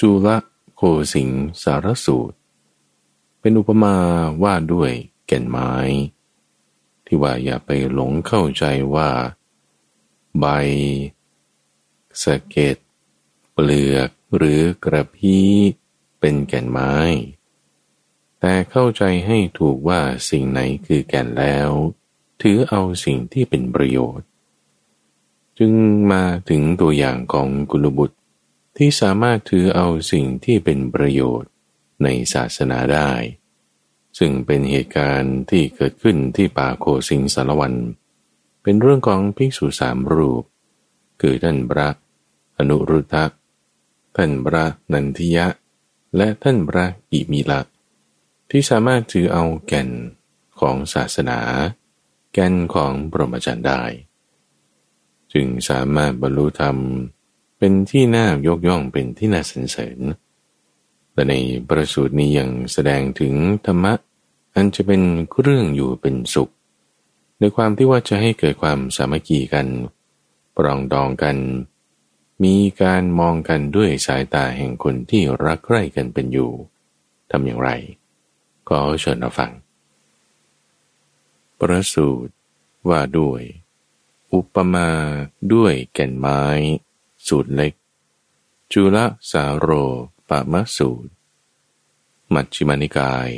จุลโคสิงสารสูตร เป็นอุปมาว่าด้วยแก่นไม้ ที่ว่าอย่าไปหลงเข้าใจว่า ใบสะเก็ดเปลือกหรือกระพี้เป็นแก่นไม้ แต่เข้าใจให้ถูกว่าสิ่งไหนคือแก่นแล้ว ถือเอาสิ่งที่เป็นประโยชน์ จึงมาถึงตัวอย่างของกุลบุตร ที่สามารถถือเอาสิ่งที่เป็นประโยชน์ในศาสนาได้ ซึ่งเป็นเหตุการณ์ที่เกิดขึ้นที่ป่าโคสิงสารวัน เป็นเรื่องของภิกษุสามรูป คือท่านพระอนุรุทธะท่านพระนันทิยะ และท่านพระอิมิละที่สามารถถือเอาแก่นของศาสนา แก่นของปรมจันได้ จึงสามารถบรรลุธรรม เป็นที่น่ายกย่องเป็นที่น่าสรรเสริญและในประสูตรนี้ยังแสดงถึงธรรมะ อันจะเป็นเรื่องอยู่เป็นสุข ในความที่ว่าจะให้เกิดความสามัคคีกัน ปรองดองกัน มีการมองกันด้วยสายตาแห่งคนที่รักใคร่กันเป็นอยู่ทำอย่างไร ก็เชิญเราฟัง ประสูตรว่าด้วย อุปมาด้วยแก่นไม้ สูตรเล็ก จุลสาโรปะมะสูตร มัชฌิมานิกาย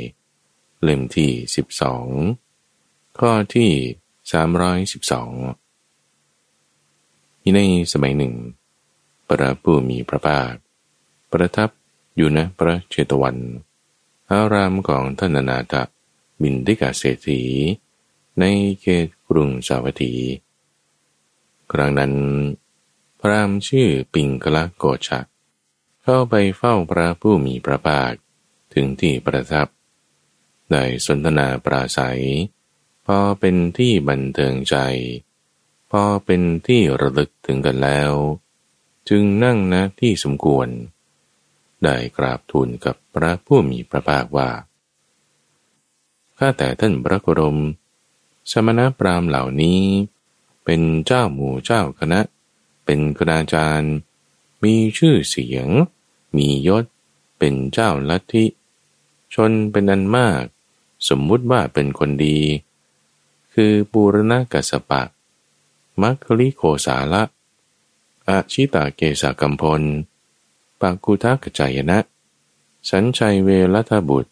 เล่มที่สิบสองข้อที่สามร้อยสิบสองในสมัยหนึ่ง พระผู้มีพระภาค ประทับอยู่นะพระเชตวัน อารามของท่านนาถบินดิกาเศรษฐี ในเขตกรุงสาวัตถี ครั้งนั้น พรามชื่อปิงกละโกชัก เข้าไปเฝ้าพระผู้มีพระภาคถึงที่ประทับ ได้สนทนาปราศัย พอเป็นที่บันเทิงใจ พอเป็นที่ระลึกถึงกันแล้ว จึงนั่งนะที่สมควร ได้กราบทูลกับพระผู้มีพระภาคว่าข้าแต่ท่านพระโครม สมณพราหมณ์เหล่านี้ เป็นเจ้าหมู่เจ้าคณะ เป็นคณาจารย์มีชื่อเสียง มียศ เป็นเจ้าลัทธิ ชนเป็นอันมาก สมมุติว่าเป็นคนดี คือปูรณกัสปะ มัคคลิโคสาละอาชิตาเกสากัมพล ปากุทักจายนะ สัญชัยเวรัตบุตร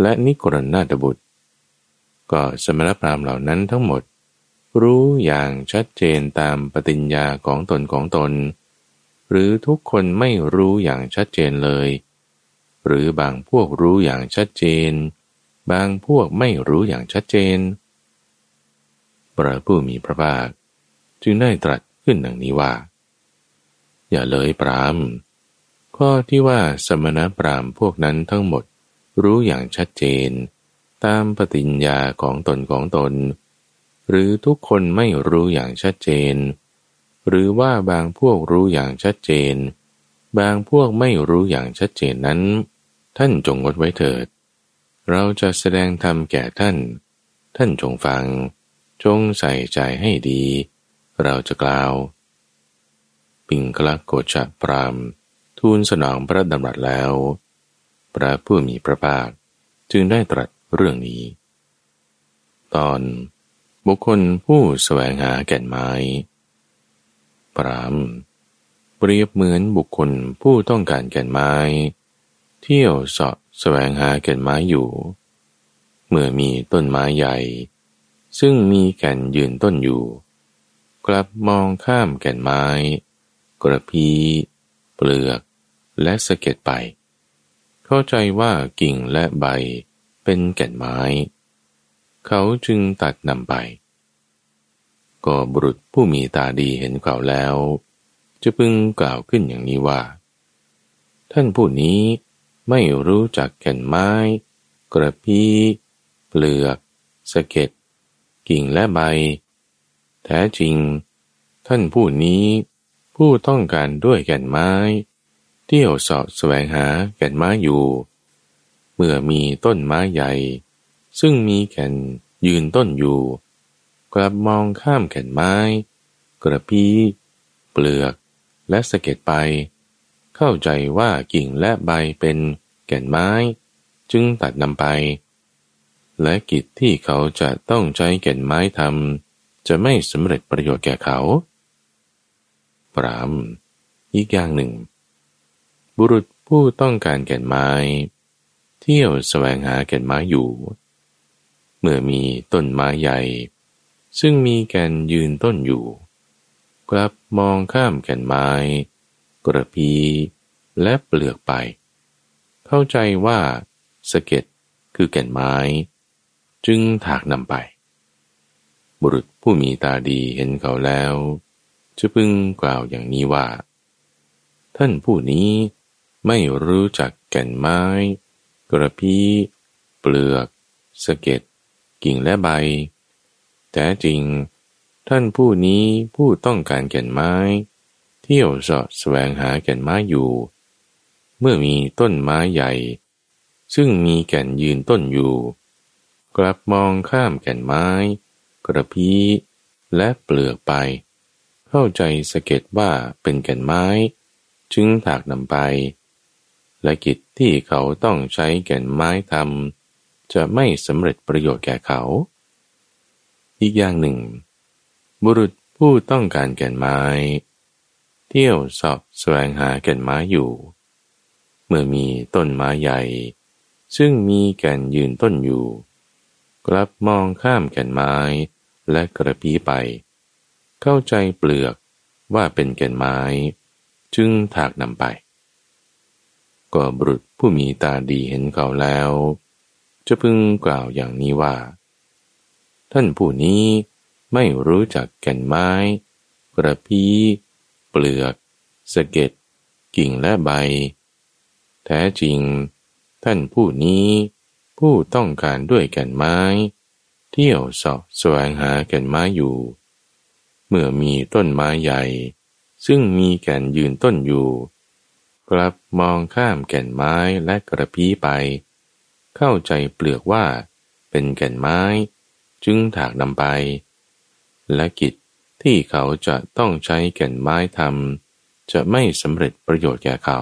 และนิกรนาตบุตร ก็สมณพราหมณ์เหล่านั้นทั้งหมด รู้อย่างชัดเจนตามปฏิญญาของตนของตน หรือทุกคนไม่รู้อย่างชัดเจนเลย หรือบางพวกรู้อย่างชัดเจน บางพวกไม่รู้อย่างชัดเจน พระผู้มีพระภาคจึงได้ตรัสขึ้นดังนี้ว่า อย่าเลยปรามข้อที่ว่าสมณพราหมณ์พวกนั้นทั้งหมดรู้อย่างชัดเจน ตามปฏิญญาของตนของตน หรือทุกคนไม่รู้อย่างชัดเจน หรือว่าบางพวกรู้อย่างชัดเจน บางพวกไม่รู้อย่างชัดเจนนั้น ท่านจงงดไว้เถิด เราจะแสดงธรรมแก่ท่าน ท่านจงฟัง จงใส่ใจให้ดี เราจะกล่าว ปิงคลักโกชะพรามทูลสนองพระดำรัสแล้ว พระผู้มีพระภาคจึงได้ตรัสเรื่องนี้ ตอน บุคคลผู้แสวงหาแก่นไม้ ปรามเปรียบเหมือนบุคคลผู้ต้องการแก่นไม้ เที่ยวเสาะแสวงหาแก่นไม้อยู่ เมื่อมีต้นไม้ใหญ่ ซึ่งมีแก่นยืนต้นอยู่ กลับมองข้ามแก่นไม้ กระพีเปลือกและสะเก็ดไป เข้าใจว่ากิ่งและใบเป็นแก่นไม้ เขาจึงตัดนำไป ก็บุรุษผู้มีตาดีเห็นเขาแล้ว จะพึงกล่าวขึ้นอย่างนี้ว่า ท่านผู้นี้ไม่รู้จักแก่นไม้ กระพี้เปลือกสะเก็ดกิ่งและใบ แท้จริง ท่านผู้นี้ผู้ต้องการด้วยแก่นไม้ เที่ยวสอบแสวงหาแก่นไม้อยู่ เมื่อมีต้นไม้ใหญ่ ซึ่งมีแก่นยืนต้นอยู่ กลับมองข้ามแก่นไม้ กระพี้เปลือกและสะเก็ดไป เข้าใจว่ากิ่งและใบเป็นแก่นไม้ จึงตัดนำไป และกิจที่เขาจะต้องใช้แก่นไม้ทำจะไม่สำเร็จประโยชน์แก่เขา ปรามอีกอย่างหนึ่ง บุรุษผู้ต้องการแก่นไม้ เที่ยวแสวงหาแก่นไม้อยู่ เมื่อมีต้นไม้ใหญ่ ซึ่งมีแก่นยืนต้นอยู่ กลับมองข้ามแก่นไม้ กระพีและเปลือกไป เข้าใจว่าสะเก็ดคือแก่นไม้ จึงถากนำไป บุรุษผู้มีตาดีเห็นเขาแล้ว จะพึงกล่าวอย่างนี้ว่า ท่านผู้นี้ไม่รู้จักแก่นไม้ กระพีเปลือกสะเก็ด กิ่งและใบ แต่จริง ท่านผู้นี้ผู้ต้องการแก่นไม้ เที่ยวสาะแสวงหาแก่นไม้อยู่ เมื่อมีต้นไม้ใหญ่ ซึ่งมีแก่นยืนต้นอยู่ กลับมองข้ามแก่นไม้ กระพี้และเปลือกไป เข้าใจสะเก็ดว่าเป็นแก่นไม้ จึงถากนำไปและกิจที่เขาต้องใช้แก่นไม้ทำ จะไม่สำเร็จประโยชน์แก่เขา อีกอย่างหนึ่ง บุรุษผู้ต้องการแก่นไม้ เที่ยวสอบแสวงหาแก่นไม้อยู่ เมื่อมีต้นไม้ใหญ่ ซึ่งมีแก่นยืนต้นอยู่ กลับมองข้ามแก่นไม้และกระพี้ไป เข้าใจเปลือกว่าเป็นแก่นไม้ จึงถากนำไป ก็บุรุษผู้มีตาดีเห็นเขาแล้ว จะพึงกล่าวอย่างนี้ว่า ท่านผู้นี้ไม่รู้จักแก่นไม้ กระพี้ เปลือก สะเก็ด กิ่งและใบ แท้จริง ท่านผู้นี้ผู้ต้องการด้วยแก่นไม้ เที่ยวสอบแสวงหาแก่นไม้อยู่ เมื่อมีต้นไม้ใหญ่ ซึ่งมีแก่นยืนต้นอยู่ กลับมองข้ามแก่นไม้และกระพี้ไป เข้าใจเปลือกว่า เป็นแก่นไม้ จึงถากนำไป และกิจที่เขาจะต้องใช้แก่นไม้ทำจะไม่สำเร็จประโยชน์แก่เขา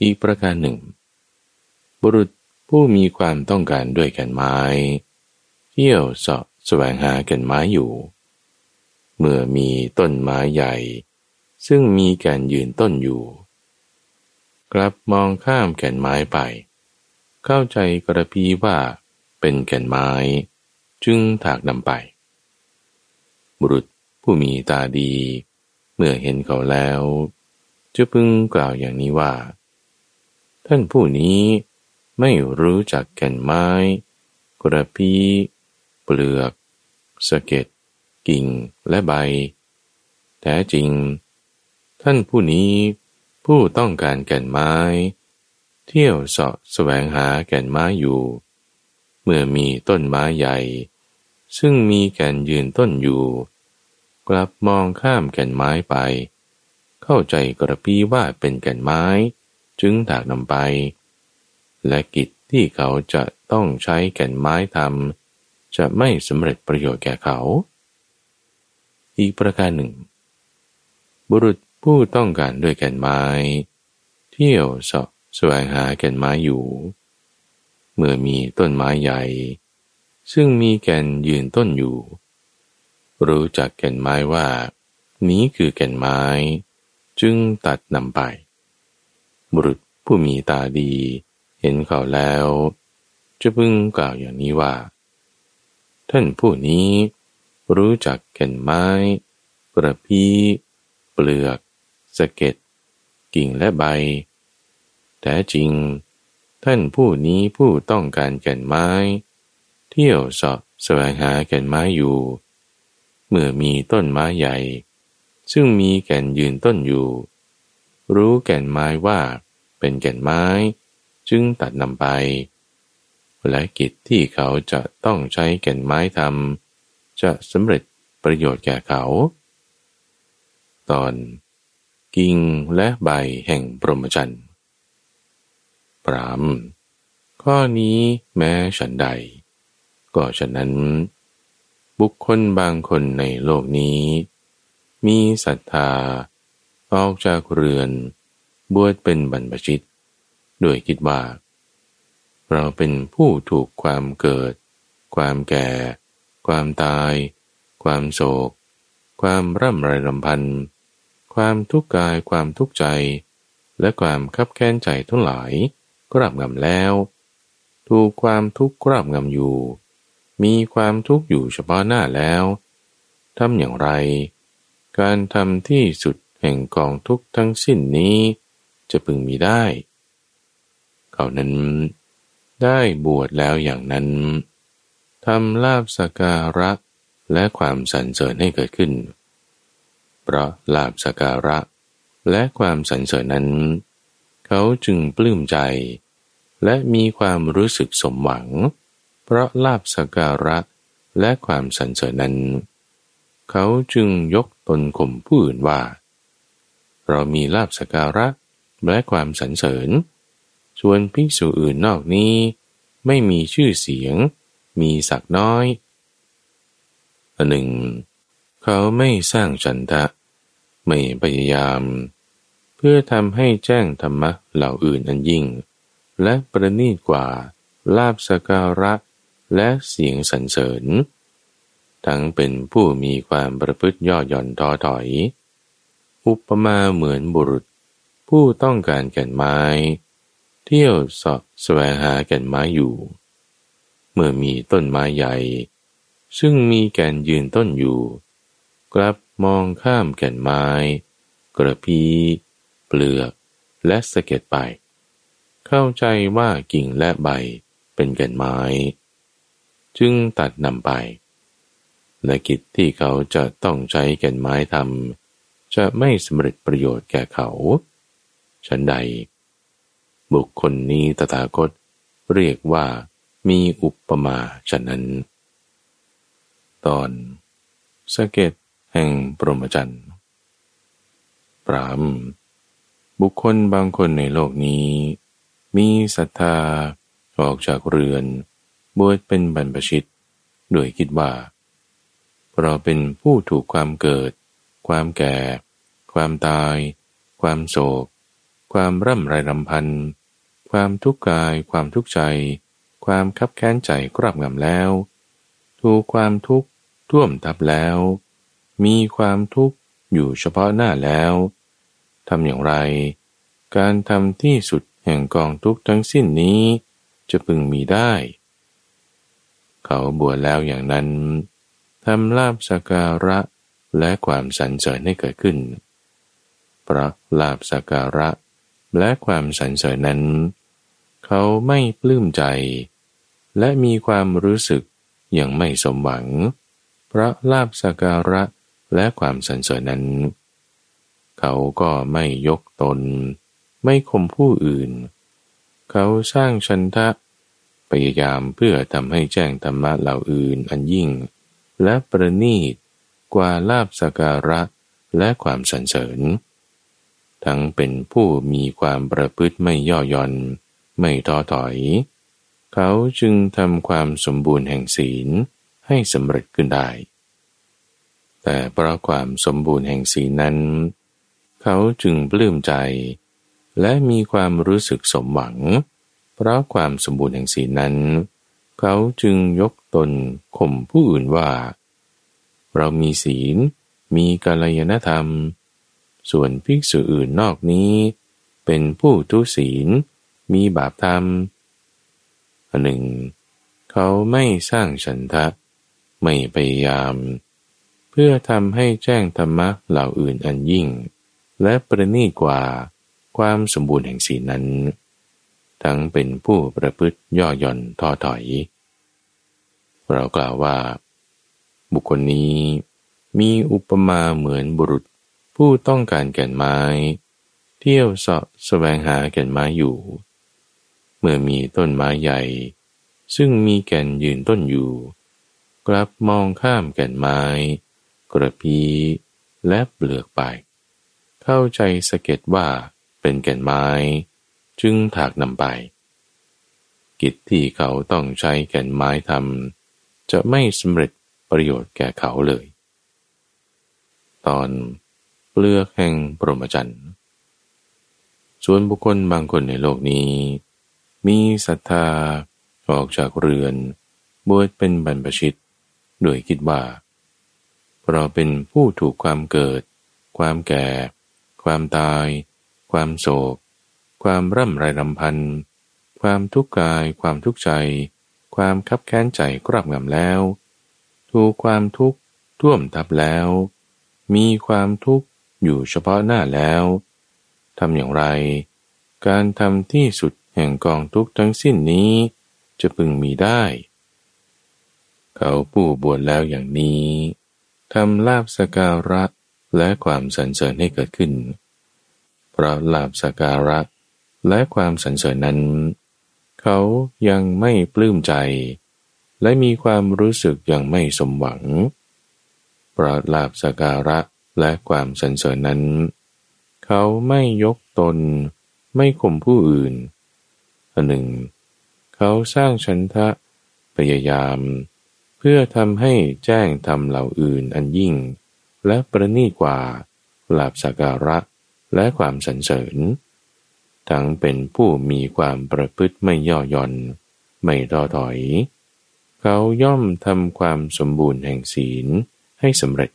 อีกประการหนึ่ง บุรุษผู้มีความต้องการด้วยแก่นไม้ เที่ยวสอบแสวงหาแก่นไม้อยู่ เมื่อมีต้นไม้ใหญ่ ซึ่งมีแก่นยืนต้นอยู่ กลับมองข้ามแก่นไม้ไป เข้าใจกระพีว่าเป็นแก่นไม้ จึงถากนำไป บุรุษผู้มีตาดี เมื่อเห็นเขาแล้ว จะพึงกล่าวอย่างนี้ว่า ท่านผู้นี้ไม่รู้จักแก่นไม้ กระพี้เปลือกสะเก็ดกิ่งและใบ แท้จริง ท่านผู้นี้ผู้ต้องการแก่นไม้ เที่ยวเสาะแสวงหาแก่นไม้อยู่ เมื่อมีต้นไม้ใหญ่ ซึ่งมีแก่นยืนต้นอยู่ กลับมองข้ามแก่นไม้ไป เข้าใจกระพีว่าเป็นแก่นไม้ จึงถากนำไป และกิจที่เขาจะต้องใช้แก่นไม้ทำจะไม่สำเร็จประโยชน์แก่เขา อีกประการหนึ่ง บุรุษผู้ต้องการด้วยแก่นไม้ เที่ยวสอบ แสวงหาแก่นไม้อยู่ เมื่อมีต้นไม้ใหญ่ ซึ่งมีแก่นยืนต้นอยู่ รู้จักแก่นไม้ว่า นี้คือแก่นไม้ จึงตัดนำไป บุรุษผู้มีตาดี เห็นเขาแล้ว จะพึงกล่าวอย่างนี้ว่า ท่านผู้นี้รู้จักแก่นไม้ กระพี้เปลือก สะเก็ด กิ่งและใบ แต่จริง ท่านผู้นี้ผู้ต้องการแก่นไม้ เที่ยวสอบแสวงหาแก่นไม้อยู่ เมื่อมีต้นไม้ใหญ่ ซึ่งมีแก่นยืนต้นอยู่ รู้แก่นไม้ว่าเป็นแก่นไม้ จึงตัดนำไป และกิจที่เขาจะต้องใช้แก่นไม้ทำจะสำเร็จประโยชน์แก่เขา ตอนกิ่งและใบแห่งปรมจันทร์ ปรามข้อนี้แม้ฉันใด ก็ฉะนั้น บุคคลบางคนในโลกนี้ มีศรัทธา ออกจากเรือน บวชเป็นบรรพชิต โดยคิดว่า เราเป็นผู้ถูกความเกิด ความแก่ ความตาย ความโศก ความร่ำไรรำพันธ์ความทุกข์กายความทุกข์ใจ และความคับแค้นใจทั้งหลาย กราบงำแล้ว ถูกความทุกข์กราบงำอยู่ มีความทุกข์อยู่เฉพาะหน้าแล้วทำอย่างไร การทำที่สุดแห่งกองทุกข์ทั้งสิ้นนี้จะพึงมีได้ เขานั้นได้บวชแล้วอย่างนั้นทำลาบสการะและความสรรเสริญให้เกิดขึ้น เพราะลาบสการะและความสรรเสริญนั้น เขาจึงปลื้มใจ และมีความรู้สึกสมหวัง เพราะลาบสการะและความสรรเสริญนั้น เขาจึงยกตนข่มผู้อื่นว่า เรามีลาบสการะและความสรรเสริญ ส่วนภิกษุอื่นนอกนี้ ไม่มีชื่อเสียง มีศักน้อยอันหนึ่ง เขาไม่สร้างฉันทะ ไม่พยายาม พื่อทำให้แจ้งธรรมะเหล่าอื่นอันยิ่ง และประณีตกว่า ลาบสการะ และเสียงสรรเสริญ ทั้งเป็นผู้มีความประพฤติย่อหย่อนท้อถอย อุปมาเหมือนบุรุษ ผู้ต้องการแก่นไม้ เที่ยวสอบแสวงหาแก่นไม้อยู่ เมื่อมีต้นไม้ใหญ่ ซึ่งมีแก่นยืนต้นอยู่ กลับมองข้ามแก่นไม้ กระพี ลือกและสะเก็ดไป เข้าใจว่ากิ่งและใบเป็นก่นไม้ จึงตัดนำไปและกิจที่เขาจะต้องใช้ก่นไม้ทำจะไม่สำเร็จประโยชน์แก่เขาฉันใด บุคคลนี้ตถาคตเรียกว่ามีอุปมาฉะนั้น ตอนสะเก็ดแห่งปรมจันทร์ปราม บุคคลบางคนในโลกนี้ มีศรัทธาออกจากเรือน บวชเป็นบรรพชิต โดยคิดว่า เราเป็นผู้ถูกความเกิด ความแก่ ความตาย ความโศก ความร่ำไรรำพัน ความทุกข์กาย ความทุกข์ใจ ความคับแค้นใจกราบงำแล้ว ถูกความทุกข์ท่วมทับแล้ว มีความทุกข์อยู่เฉพาะหน้าแล้ว ทำอย่างไร การทำที่สุดแห่งกองทุกทั้งสิ้นนี้ จะพึงมีได้ เขาบวชแล้วอย่างนั้นทำลาบสการะและความสรรเสริญให้เกิดขึ้น พระลาบสการะและความสรรเสริญนั้น เขาไม่ปลื้มใจ และมีความรู้สึกอย่างไม่สมหวัง พระลาบสการะและความสรรเสริญนั้น เขาก็ไม่ยกตน ไม่ข่มผู้อื่น เขาสร้างชันทะพยายามเพื่อทำให้แจ้งธรรมะเหล่าอื่นอันยิ่ง และประณีตกว่าลาบสการะและความสรรเสริญ ทั้งเป็นผู้มีความประพฤติไม่ย่อหย่อน ไม่ท้อถอย เขาจึงทำความสมบูรณ์แห่งศีลให้สำเร็จขึ้นได้ แต่เพราะความสมบูรณ์แห่งศีลนั้น เขาจึงปลื้มใจ และมีความรู้สึกสมหวัง เพราะความสมบูรณ์แห่งศีลนั้น เขาจึงยกตนข่มผู้อื่นว่า เรามีศีล มีกาลยนธรรม ส่วนภิกษุอื่นนอกนี้ เป็นผู้ทุศีล มีบาปธรรมอันหนึ่ง เขาไม่สร้างฉันทะ ไม่พยายาม เพื่อทำให้แจ้งธรรมะเหล่าอื่นอันยิ่ง และประณีกว่าความสมบูรณ์แห่งศีลนั้น ทั้งเป็นผู้ประพฤติย่อหย่อนท้อถอย เรากล่าวว่า บุคคลนี้มีอุปมาเหมือนบุรุษผู้ต้องการแก่นไม้ เที่ยวเสาะแสวงหาแก่นไม้อยู่ เมื่อมีต้นไม้ใหญ่ ซึ่งมีแก่นยืนต้นอยู่ กลับมองข้ามแก่นไม้ กระพีและเปลือกไป เข้าใจสะเก็ดว่าเป็นแก่นไม้ จึงถากนำไป กิจที่เขาต้องใช้แก่นไม้ทำจะไม่สำเร็จประโยชน์แก่เขาเลย ตอนเปลือกแห่งปรมจันทร์ส่วนบุคคลบางคนในโลกนี้ มีศรัทธาออกจากเรือนบวชเป็นบรรพชิต โดยคิดว่า เราเป็นผู้ถูกความเกิด ความแก่ ความตาย ความโศก ความร่ำไรรำพันความทุกข์กาย ความทุกข์ใจ ความคับแค้นใจกราบงำแล้ว ถูกความทุกข์ท่วมทับแล้ว มีความทุกข์อยู่เฉพาะหน้าแล้วทำอย่างไร การทำที่สุดแห่งกองทุกข์ทั้งสิ้นนี้ จะพึงมีได้ เขาผู้บวชแล้วอย่างนี้ทำลาบสการะ และความสรรเสริญให้เกิดขึ้น เพราะลาบสการะ และความสรรเสริญนั้น เขายังไม่ปลื้มใจ และมีความรู้สึกยังไม่สมหวัง เพราะลาบสการะและความสรรเสริญนั้น เขาไม่ยกตน ไม่ข่มผู้อื่นอันหนึ่ง เขาสร้างชันทะพยายาม เพื่อทำให้แจ้งทำเหล่าอื่นอันยิ่ง และประณีกว่าลาบสัการะและความสรรเสริญ ทั้งเป็นผู้มีความประพฤติไม่ย่อหย่อน ไม่ท้อถอย เขาย่อมทำความสมบูรณ์แห่งศีลให้สำเร็จ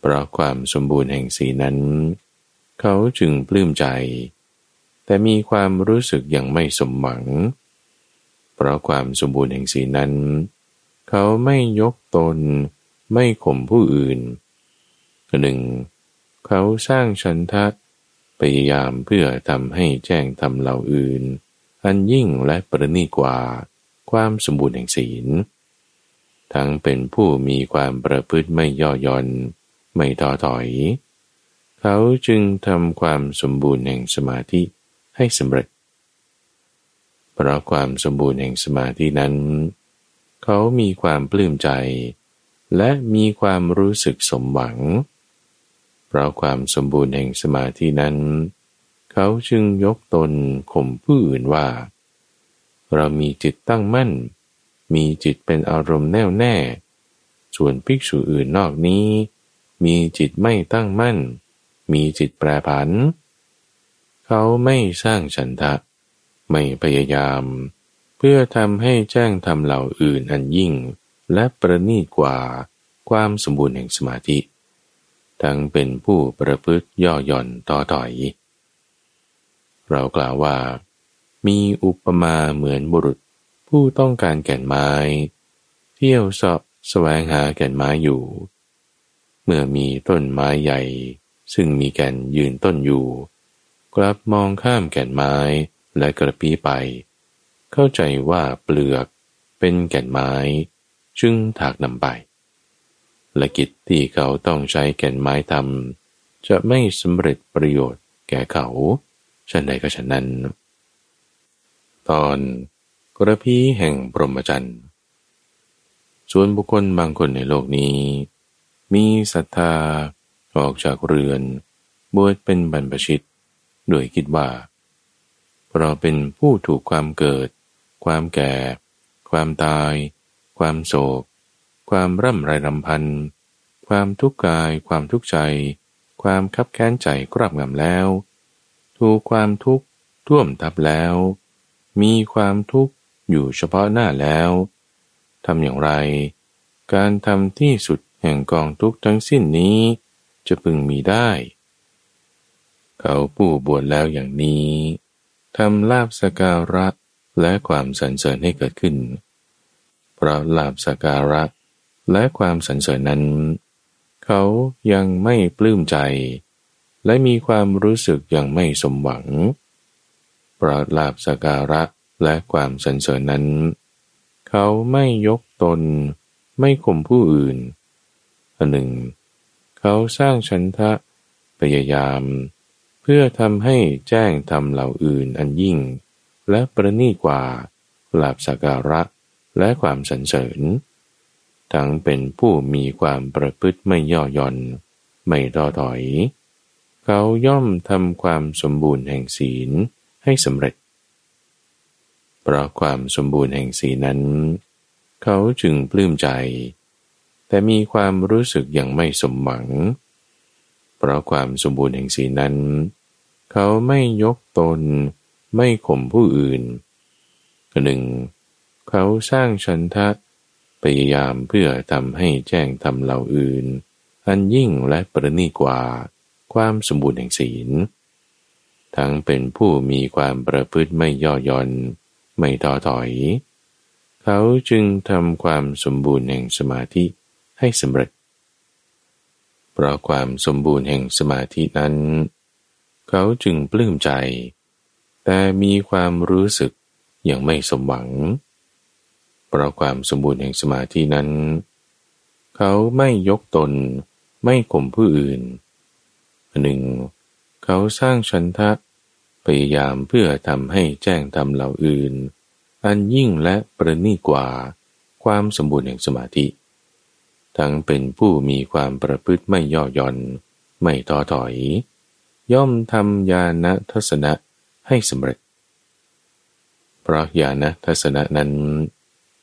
เพราะความสมบูรณ์แห่งศีลนั้น เขาจึงปลื้มใจ แต่มีความรู้สึกอย่างไม่สมหวัง เพราะความสมบูรณ์แห่งศีลนั้น เขาไม่ยกตน ไม่ข่มผู้อื่นหนึ่งเขาสร้างฉันทะพยายามเพื่อทำให้แจ้งทำเหล่าอื่น อันยิ่งและประณีกว่าความสมบูรณ์แห่งศีล ทั้งเป็นผู้มีความประพฤติไม่ย่อหย่อน ไม่ท้อถอย เขาจึงทำความสมบูรณ์แห่งสมาธิให้สำเร็จ เพราะความสมบูรณ์แห่งสมาธินั้น เขามีความปลื้มใจ และมีความรู้สึกสมหวัง เพราะความสมบูรณ์แห่งสมาธินั้น เขาจึงยกตนข่มผู้อื่นว่า เรามีจิตตั้งมั่น มีจิตเป็นอารมณ์แน่วแน่ ส่วนภิกษุอื่นนอกนี้ มีจิตไม่ตั้งมั่น มีจิตแปรผัน เขาไม่สร้างฉันทะ ไม่พยายาม เพื่อทำให้แจ้งทำเหล่าอื่นอันยิ่ง และประณีกว่าความสมบูรณ์แห่งสมาธิ ทั้งเป็นผู้ประพฤติย่อหย่อนต่อถอย เรากล่าวว่า มีอุปมาเหมือนบุรุษผู้ต้องการแก่นไม้ เที่ยวสอบแสวงหาแก่นไม้อยู่ เมื่อมีต้นไม้ใหญ่ ซึ่งมีแก่นยืนต้นอยู่ กลับมองข้ามแก่นไม้และกระพี้ไป เข้าใจว่าเปลือกเป็นแก่นไม้ จึงถากนำไป และกิจที่เขาต้องใช้แก่นไม้ทำจะไม่สำเร็จประโยชน์แก่เขาฉันใดก็ฉันนั้น ตอนกระพีแห่งปรมจันทร์ส่วนบุคคลบางคนในโลกนี้ มีศรัทธาออกจากเรือน บวชเป็นบรรพชิตโดยคิดว่า เราเป็นผู้ถูกความเกิด ความแก่ ความตาย ความโศก ความร่ำไรรำพัน ความทุกข์กาย ความทุกข์ใจ ความคับแค้นใจกราบงำแล้ว ถูกความทุกข์ท่วมทับแล้ว มีความทุกข์อยู่เฉพาะหน้าแล้ว ทำอย่างไร การทำที่สุดแห่งกองทุกข์ทั้งสิ้นนี้ จะพึงมีได้ เขาผู้บวชแล้วอย่างนี้ทำลาบสการะและความสรรเสริญให้เกิดขึ้น เพราะลาบสการะ และความสรรเสริญนั้น เขายังไม่ปลื้มใจ และมีความรู้สึกยังไม่สมหวัง เพราะลาบสการะและความสรรเสริญนั้น เขาไม่ยกตน ไม่ข่มผู้อื่นอันหนึ่ง เขาสร้างชันทะพยายาม เพื่อทำให้แจ้งทำเหล่าอื่นอันยิ่ง และประณีกว่าลาบสการะ และความสรรเสริญ ทั้งเป็นผู้มีความประพฤติไม่ย่อหย่อน ไม่ท้อถอย เขาย่อมทำความสมบูรณ์แห่งศีลให้สำเร็จ เพราะความสมบูรณ์แห่งศีลนั้น เขาจึงปลื้มใจ แต่มีความรู้สึกอย่างไม่สมหวัง เพราะความสมบูรณ์แห่งสีลนั้น เขาไม่ยกตน ไม่ข่มผู้อื่นหนึ่ง เขาสร้างชันทะพยายามเพื่อทำให้แจ้งทำเหล่าอื่น อันยิ่งและประณีกว่า ความสมบูรณ์แห่งศีล ทั้งเป็นผู้มีความประพฤติไม่ย่อหย่อน ไม่ท้อถอย เขาจึงทำความสมบูรณ์แห่งสมาธิให้สำเร็จ เพราะความสมบูรณ์แห่งสมาธินั้น เขาจึงปลื้มใจ แต่มีความรู้สึกอย่างไม่สมหวังเเพราะความสมบูรณ์แห่งสมาธินั้น เขาไม่ยกตนไม่ข่มผู้อื่นหนึ่งเขาสร้างชันทะพยายามเพื่อทำให้แจ้งทำเหล่าอื่น อันยิ่งและประณีกว่าความสมบูรณ์แห่งสมาธิ ทั้งเป็นผู้มีความประพฤติไม่ย่อหย่อน ไม่ท้อถอย ย่อมทำญาณทัศนะให้สำเร็จ เพราะญาณทัศนะนั้น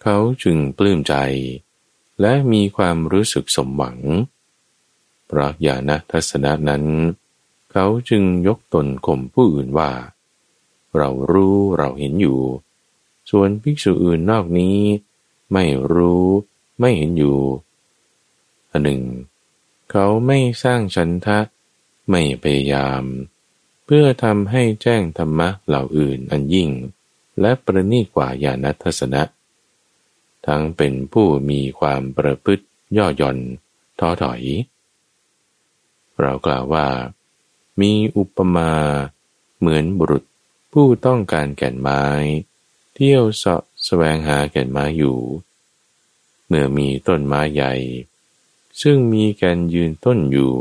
เขาจึงปลื้มใจ และมีความรู้สึกสมหวัง พระญาณทัศนะนั้น เขาจึงยกตนข่มผู้อื่นว่า เรารู้เราเห็นอยู่ ส่วนภิกษุอื่นนอกนี้ ไม่รู้ไม่เห็นอยู่อันหนึ่ง เขาไม่สร้างฉันทะ ไม่พยายาม เพื่อทำให้แจ้งธรรมะเหล่าอื่นอันยิ่ง และประณีกว่าญาณทัศนะ ทั้งเป็นผู้มีความประพฤติย่อหย่อนท้อถอย เรากล่าวว่า มีอุปมาเหมือนบุรุษผู้ต้องการแก่นไม้ เที่ยวเสาะแสวงหาแก่นไม้อยู่ เมื่อมีต้นไม้ใหญ่ ซึ่งมีแก่นยืนต้นอยู่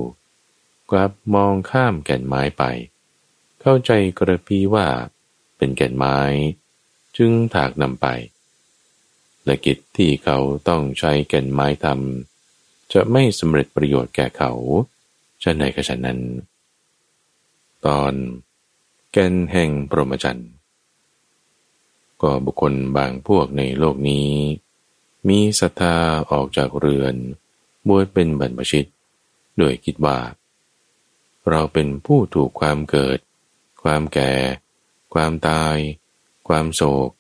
กลับมองข้ามแก่นไม้ไป เข้าใจกระพีว่าเป็นแก่นไม้ จึงถากนำไป และกิจที่เขาต้องใช้แก่นไม้ทำจะไม่สำเร็จประโยชน์แก่เขาจะในกระฉันนั้น ตอนแก่นแห่งปรหมจันทร์ก็บุคคลบางพวกในโลกนี้ มีศรัทธาออกจากเรือน บวชเป็นบรรพชิต โดยคิดว่า เราเป็นผู้ถูกความเกิด ความแก่ ความตาย ความโศก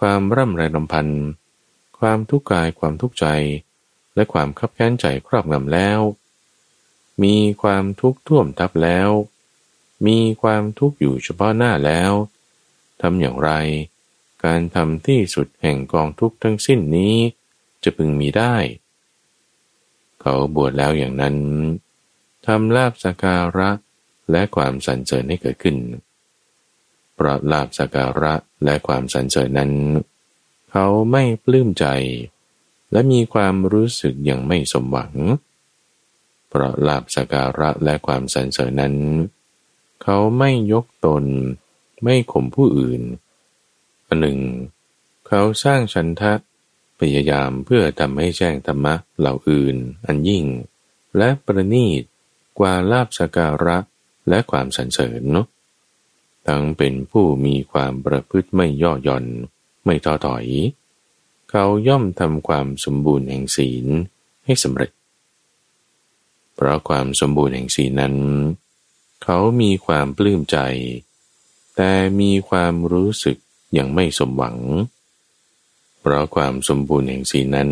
ความร่ำไรลำพันธ์ ความทุกข์กายความทุกข์ใจ และความขับแค้นใจครอบงำแล้ว มีความทุกข์ท่วมทับแล้ว มีความทุกข์อยู่เฉพาะหน้าแล้วทำอย่างไร การทำที่สุดแห่งกองทุกข์ทั้งสิ้นนี้ จะพึงมีได้ เขาบวชแล้วอย่างนั้นทำลาบสการะและความสรรเสริญให้เกิดขึ้นเพราะลาบสการะและความสรรเสริญนั้น เขาไม่ปลื้มใจ และมีความรู้สึกอย่างไม่สมหวัง เพราะลาบสการะและความสรรเสริญนั้น เขาไม่ยกตน ไม่ข่มผู้อื่นอันหนึ่ง เขาสร้างชันทะพยายามเพื่อทำให้แจ้งธรรมะเหล่าอื่น อันยิ่ง และประณีตกว่าลาบสการะและความสรรเสริญเนาะทั้งเป็นผู้มีความประพฤติไม่ย่อหย่อน ไม่ท้อถอย เขาย่อมทำความสมบูรณ์แห่งศีลให้สำเร็จ เพราะความสมบูรณ์แห่งศีลนั้น เขามีความปลื้มใจ แต่มีความรู้สึกย่างไม่สมหวัง เพราะความสมบูรณ์แห่งศีลนั้น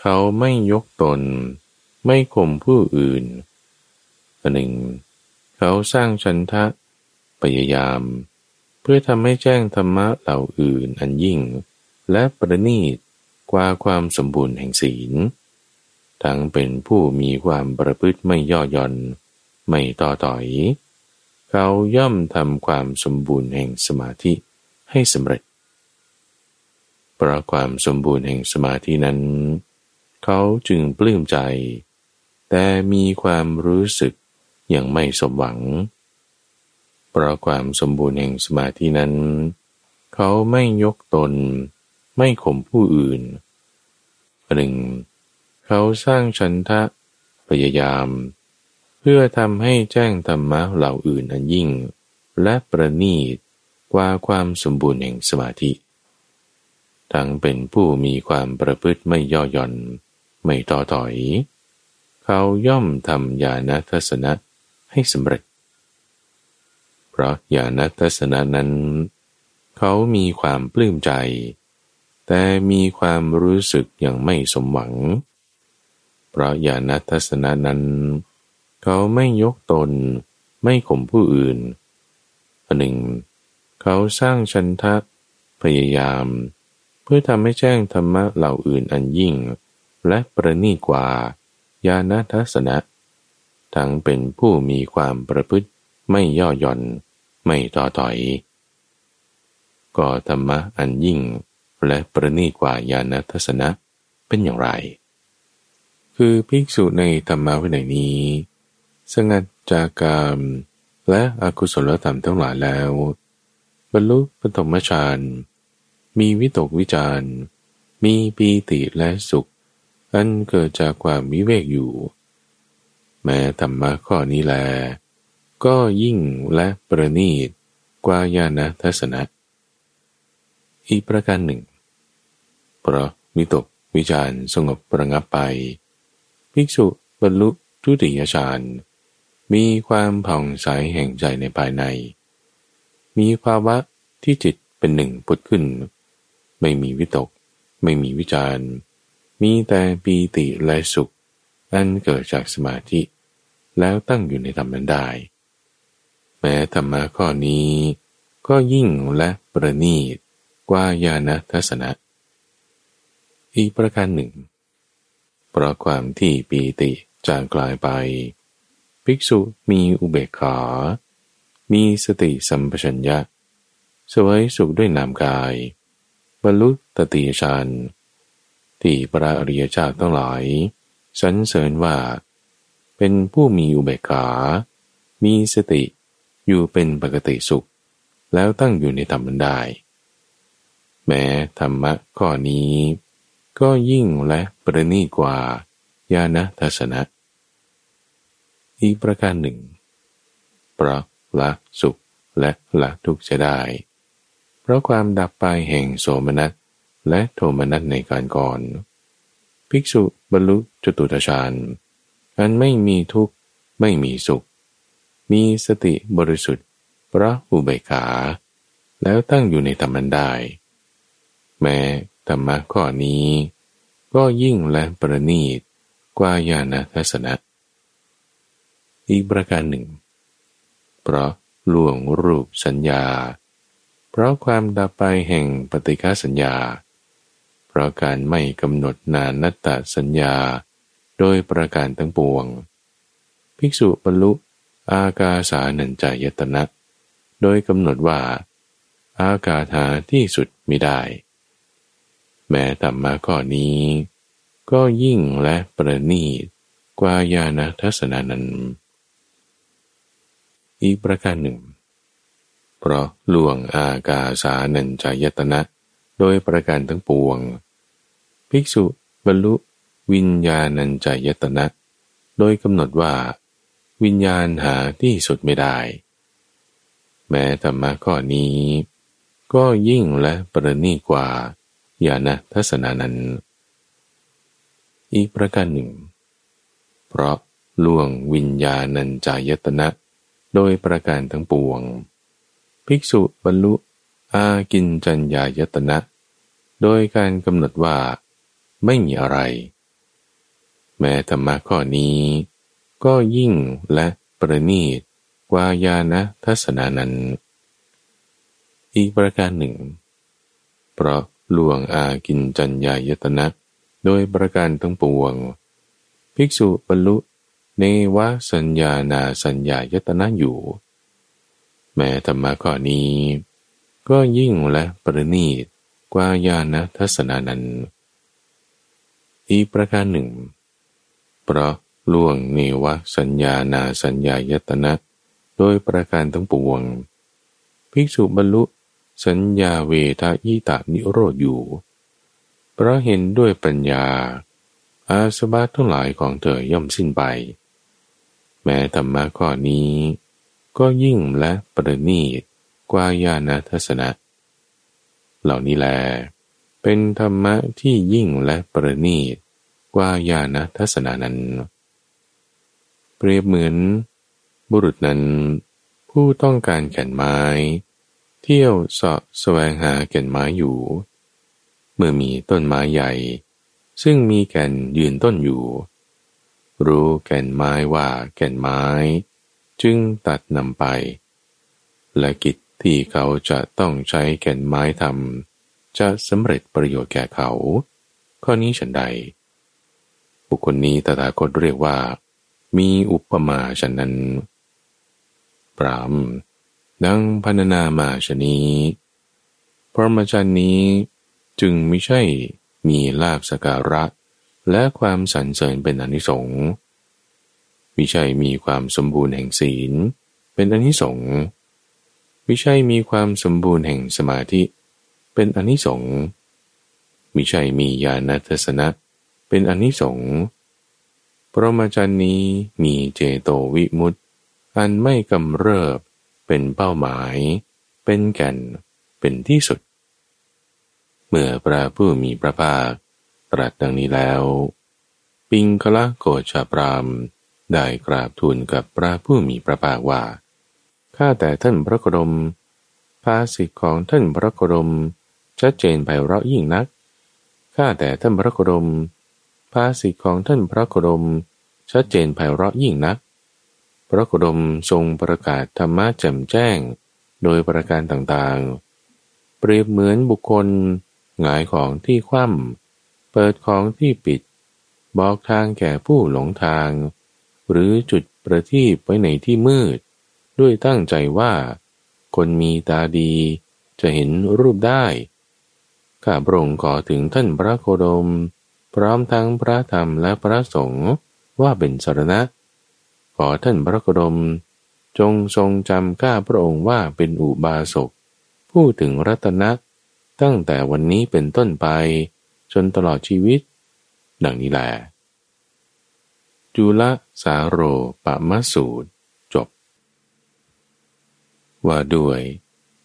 เขาไม่ยกตน ไม่ข่มผู้อื่นอันหนึ่ง เขาสร้างชันทะพยายาม เพื่อทำให้แจ้งธรรมะเหล่าอื่นอันยิ่ง และประณีตกว่าความสมบูรณ์แห่งศีล ทั้งเป็นผู้มีความประพฤติไม่ย่อหย่อน ไม่ต่อต่อย เขาย่อมทำความสมบูรณ์แห่งสมาธิให้สำเร็จ เพราะความสมบูรณ์แห่งสมาธินั้น เขาจึงปลื้มใจ แต่มีความรู้สึกยังไม่สมหวังเพราะความสมบูรณ์แห่งสมาธินั้น เขาไม่ยกตน ไม่ข่มผู้อื่นหนึ่งเขาสร้างชันทะพยายาม เพื่อทำให้แจ้งธรรมะเหล่าอื่นอันยิ่ง และประณีตกว่าความสมบูรณ์แห่งสมาธิ ทั้งเป็นผู้มีความประพฤติไม่ย่อหย่อน ไม่ต่อถอย เขาย่อมทำญาณทัศนะให้สำเร็จ เพราะญาณทัศนะนั้น เขามีความปลื้มใจ แต่มีความรู้สึกอย่างไม่สมหวัง เพราะญาณทัศนะนั้น เขาไม่ยกตน ไม่ข่มผู้อื่นอันหนึ่ง เขาสร้างชันทะพยายาม เพื่อทำให้แจ้งธรรมะเหล่าอื่นอันยิ่ง และประณีกว่าญาณทัศนะทั้งเป็นผู้มีความประพฤติ ไม่ย่อหย่อน ไม่ต่อต่อย ก็ธรรมะอันยิ่งและประณีกว่าญาณทัศนะเป็นอย่างไร คือภิกษุในธรรมะวินัยนี้ สงัดจากกรรมและอกุศลธรรมทั้งหลายแล้ว บรรลุปฐมฌานมีวิตกวิจารมีปีติและสุข อันเกิดจากความวิเวกอยู่ แม้ธรรมะข้อนี้แล ก็ยิ่งและประณีตกว่าญาณทัศนะ อีกประการหนึ่ง เพราะวิตกวิจารสงบประงับไป ภิกษุบรรลุทุติยฌานมีความผ่องใสแห่งใจในภายใน มีภาวะที่จิตเป็นหนึ่งพุดขึ้น ไม่มีวิตก ไม่มีวิจารมีแต่ปีติและสุข อันเกิดจากสมาธิ แล้วตั้งอยู่ในธรรมนั้นได้ แม้ธรรมะข้อนี้ ก็ยิ่งและประณีตกว่าญาณทัศนะ อีกประการหนึ่ง เพราะความที่ปีติจางกลายไป ภิกษุมีอุเบกขา มีสติสัมปชัญญะสวยสุขด้วยนามกาย บรรลุตติยฌานที่พระอริยเจ้าต้องหลายสรรเสริญว่า เป็นผู้มีอุเบกขา มีสติ อยู่เป็นปกติสุข แล้วตั้งอยู่ในธรรมได้ แม้ธรรมะข้อนี้ ก็ยิ่งและประณีกว่าญาณทัศนะ อีกประการหนึ่งเพราะละสุขและละทุกข์จะได้ เพราะความดับไปแห่งโสมนัสและโทมนัสในการก่อน ภิกษุบรรลุจตุตฌานอันไม่มีทุกข์ไม่มีสุข มีสติบริสุทธิ์พระอุเบกขา แล้วตั้งอยู่ในธรรมันได้ แม้ธรรมะข้อนี้ ก็ยิ่งและประณีตกว่าญาณทัศนะอีกประการหนึ่ง เพราะล่วงรูปสัญญา เพราะความดับไปแห่งปฏิฆาสัญญา เพราะการไม่กำหนดนานัตตสัญญา โดยประการทั้งปวง ภิกษุบรรลุ อากาสานัญจายตนะโดยกำหนดว่า อากาธาที่สุดไม่ได้ แม้ธรรมะข้อนี้ ก็ยิ่งและประณีตกว่าญาณทัศนานั้น อีกประการหนึ่ง เพราะลวงอากาสานัญจายตนะโดยประการทั้งปวง ภิกษุบรรลุวิญญาณัญจายตนะโดยกำหนดว่า วิญญาณหาที่สุดไม่ได้ แม้ธรรมะข้อนี้ ก็ยิ่งและประณีกว่าญาณทัศนานั้น อีกประการหนึ่ง เพราะล่วงวิญญาณัญจายตนะโดยประการทั้งปวง ภิกษุบรรลุอากินจัญญายตนะ โดยการกำหนดว่าไม่มีอะไร แม้ธรรมะข้อนี้ ก็ยิ่งและประณีตกว่ายานะทัศนานั้น อีกประการหนึ่ง เพราะลวงอากินจัญญายตนะโดยประการทั้งปวง ภิกษุบรรลุเนวสัญญานาสัญญายตนะอยู่ แม้ธรรมะข้อนี้ ก็ยิ่งและประณีตกว่าญาณทัศนานั้น อีกประการหนึ่ง เพราะ ล่วงเนวสัญญานาสัญญายตนะ โดยประการทั้งปวง ภิกษุบรรลุ สัญญาเวทายตานิโรธอยู่ เพราะเห็นด้วยปัญญา อาสบาทั้งหลายของเธอย่อมสิ้นไป แม้ธรรมะข้อนี้ ก็ยิ่งและประณีตกว่าญาณทัศนะ เหล่านี้แล เป็นธรรมะที่ยิ่งและประณีตกว่าญาณทัศนานั้น เปรียบเหมือน บุรุษนั้น ผู้ต้องการแก่นไม้ เที่ยวเสาะแสวงหาแก่นไม้อยู่ เมื่อมีต้นไม้ใหญ่ ซึ่งมีแก่นยืนต้นอยู่ รู้แก่นไม้ว่าแก่นไม้ จึงตัดนำไป และกิจที่เขาจะต้องใช้แก่นไม้ทำจะสำเร็จประโยชน์แก่เขา ข้อนี้ฉันใด บุคคลนี้ตถาคตเรียกว่า มีอุปมาฉันนั้น ปรามดังพันนามาชนีพรหมจรรย์นี้จึงไม่ใช่มีลาบสการะ และความสรรเสริญเป็นอนิสงส์มิใช่มีความสมบูรณ์แห่งศีล เป็นอนิสงส์มิใช่มีความสมบูรณ์แห่งสมาธิ เป็นอนิสงส์มิใช่มีญาณทัศนะ เป็นอนิสงส์ พรหมจรรย์นี้มีเจโตวิมุตติอันไม่กำเริบ เป็นเป้าหมาย เป็นแก่น เป็นที่สุด เมื่อพระผู้มีพระภาคตรัสดังนี้แล้ว ปิงคละโกชาปรามได้กราบทูลกับพระผู้มีพระภาคว่า ข้าแต่ท่านพระโคดมภาสิทธิของท่านพระโคดมชัดเจนไปเราะยิ่งนัก ข้าแต่ท่านพระโคดม ภาสิทธิของท่านพระโคดมชัดเจนไพเราะยิ่งนัก พระโคดมทรงประกาศธรรมะแจ่มแจ้ง โดยประการต่างๆ เปรียบเหมือนบุคคลหงายของที่คว่ำเปิดของที่ปิด บอกทางแก่ผู้หลงทาง หรือจุดประทีปไว้ในที่มืด ด้วยตั้งใจว่า คนมีตาดีจะเห็นรูปได้ ข้าพระองค์ขอถึงท่านพระโคดม พร้อมทั้งพระธรรมและพระสงฆ์ว่าเป็นสารณะ ขอท่านพระกรม จงทรงจำก้าพระองค์ว่าเป็นอุบาสกพูดถึงรัตนะ ตั้งแต่วันนี้เป็นต้นไป จนตลอดชีวิต ดังนี้แหละจุลสาโรปะมะสูตร จบ ว่าด้วย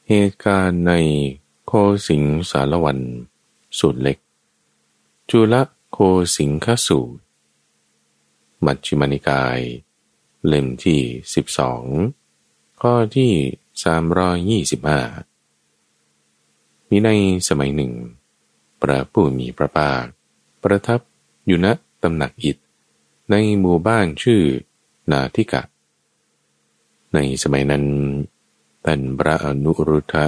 เหตุการณ์ในโคสิงสารวัน สูตรเล็ก จุล โคสิงคสูตร มัชฌิมานิกาย เล่มที่สิบสองข้อที่สามรอยี่สิบห้ามีในสมัยหนึ่ง พระผู้มีพระภาค ประทับอยู่ณตำหนักอิฐในหมู่บ้านชื่อนาทิกะ ในสมัยนั้น ท่านพระอนุรุทธะ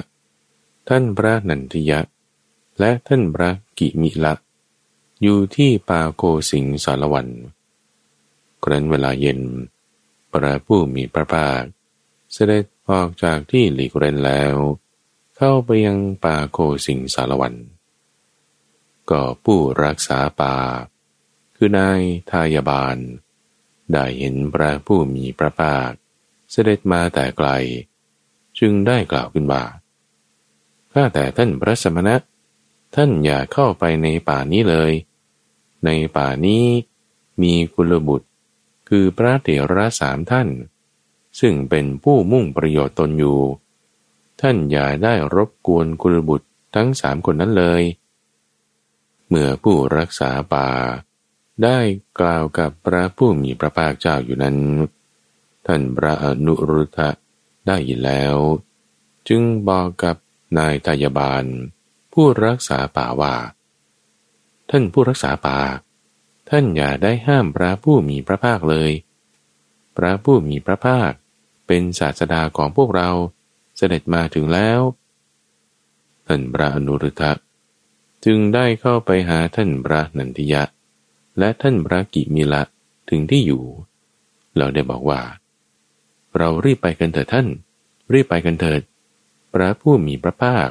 ท่านพระนันทิยะ และท่านพระกิมิละ อยู่ที่ป่าโกสิงสารวันครั้นเวลาเย็น พระผู้มีพระภาค เสด็จออกจากที่หลีกเร้นแล้ว เข้าไปยังป่าโคสิงสารวัน ก็ผู้รักษาป่า คือนายทายบาล ได้เห็นพระผู้มีพระภาค เสด็จมาแต่ไกล จึงได้กล่าวขึ้นว่าข้าแต่ท่านพระสมณะ ท่านอย่าเข้าไปในป่านี้เลย ในป่านี้มีกุลบุตร คือพระเถระสามท่าน ซึ่งเป็นผู้มุ่งประโยชน์ตนอยู่ ท่านอย่าได้รบกวนกุลบุตรทั้งสามคนนั้นเลย เมื่อผู้รักษาป่า ได้กล่าวกับพระผู้มีพระภาคเจ้าอยู่นั้น ท่านพระอนุรุทธะได้ยินแล้ว จึงบอกกับนายตายบาล ผู้รักษาป่าว่า ท่านผู้รักษาป่า ท่านอย่าได้ห้ามพระผู้มีพระภาคเลย พระผู้มีพระภาค เป็นศาสดาของพวกเราเสด็จมาถึงแล้ว ท่านพระอนุรุทธะจึงได้เข้าไปหาท่านพระนันทิยะ และท่านพระกิมิละถึงที่อยู่ เราได้บอกว่า เรารีบไปกันเถิดท่าน รีบไปกันเถิด พระผู้มีพระภาค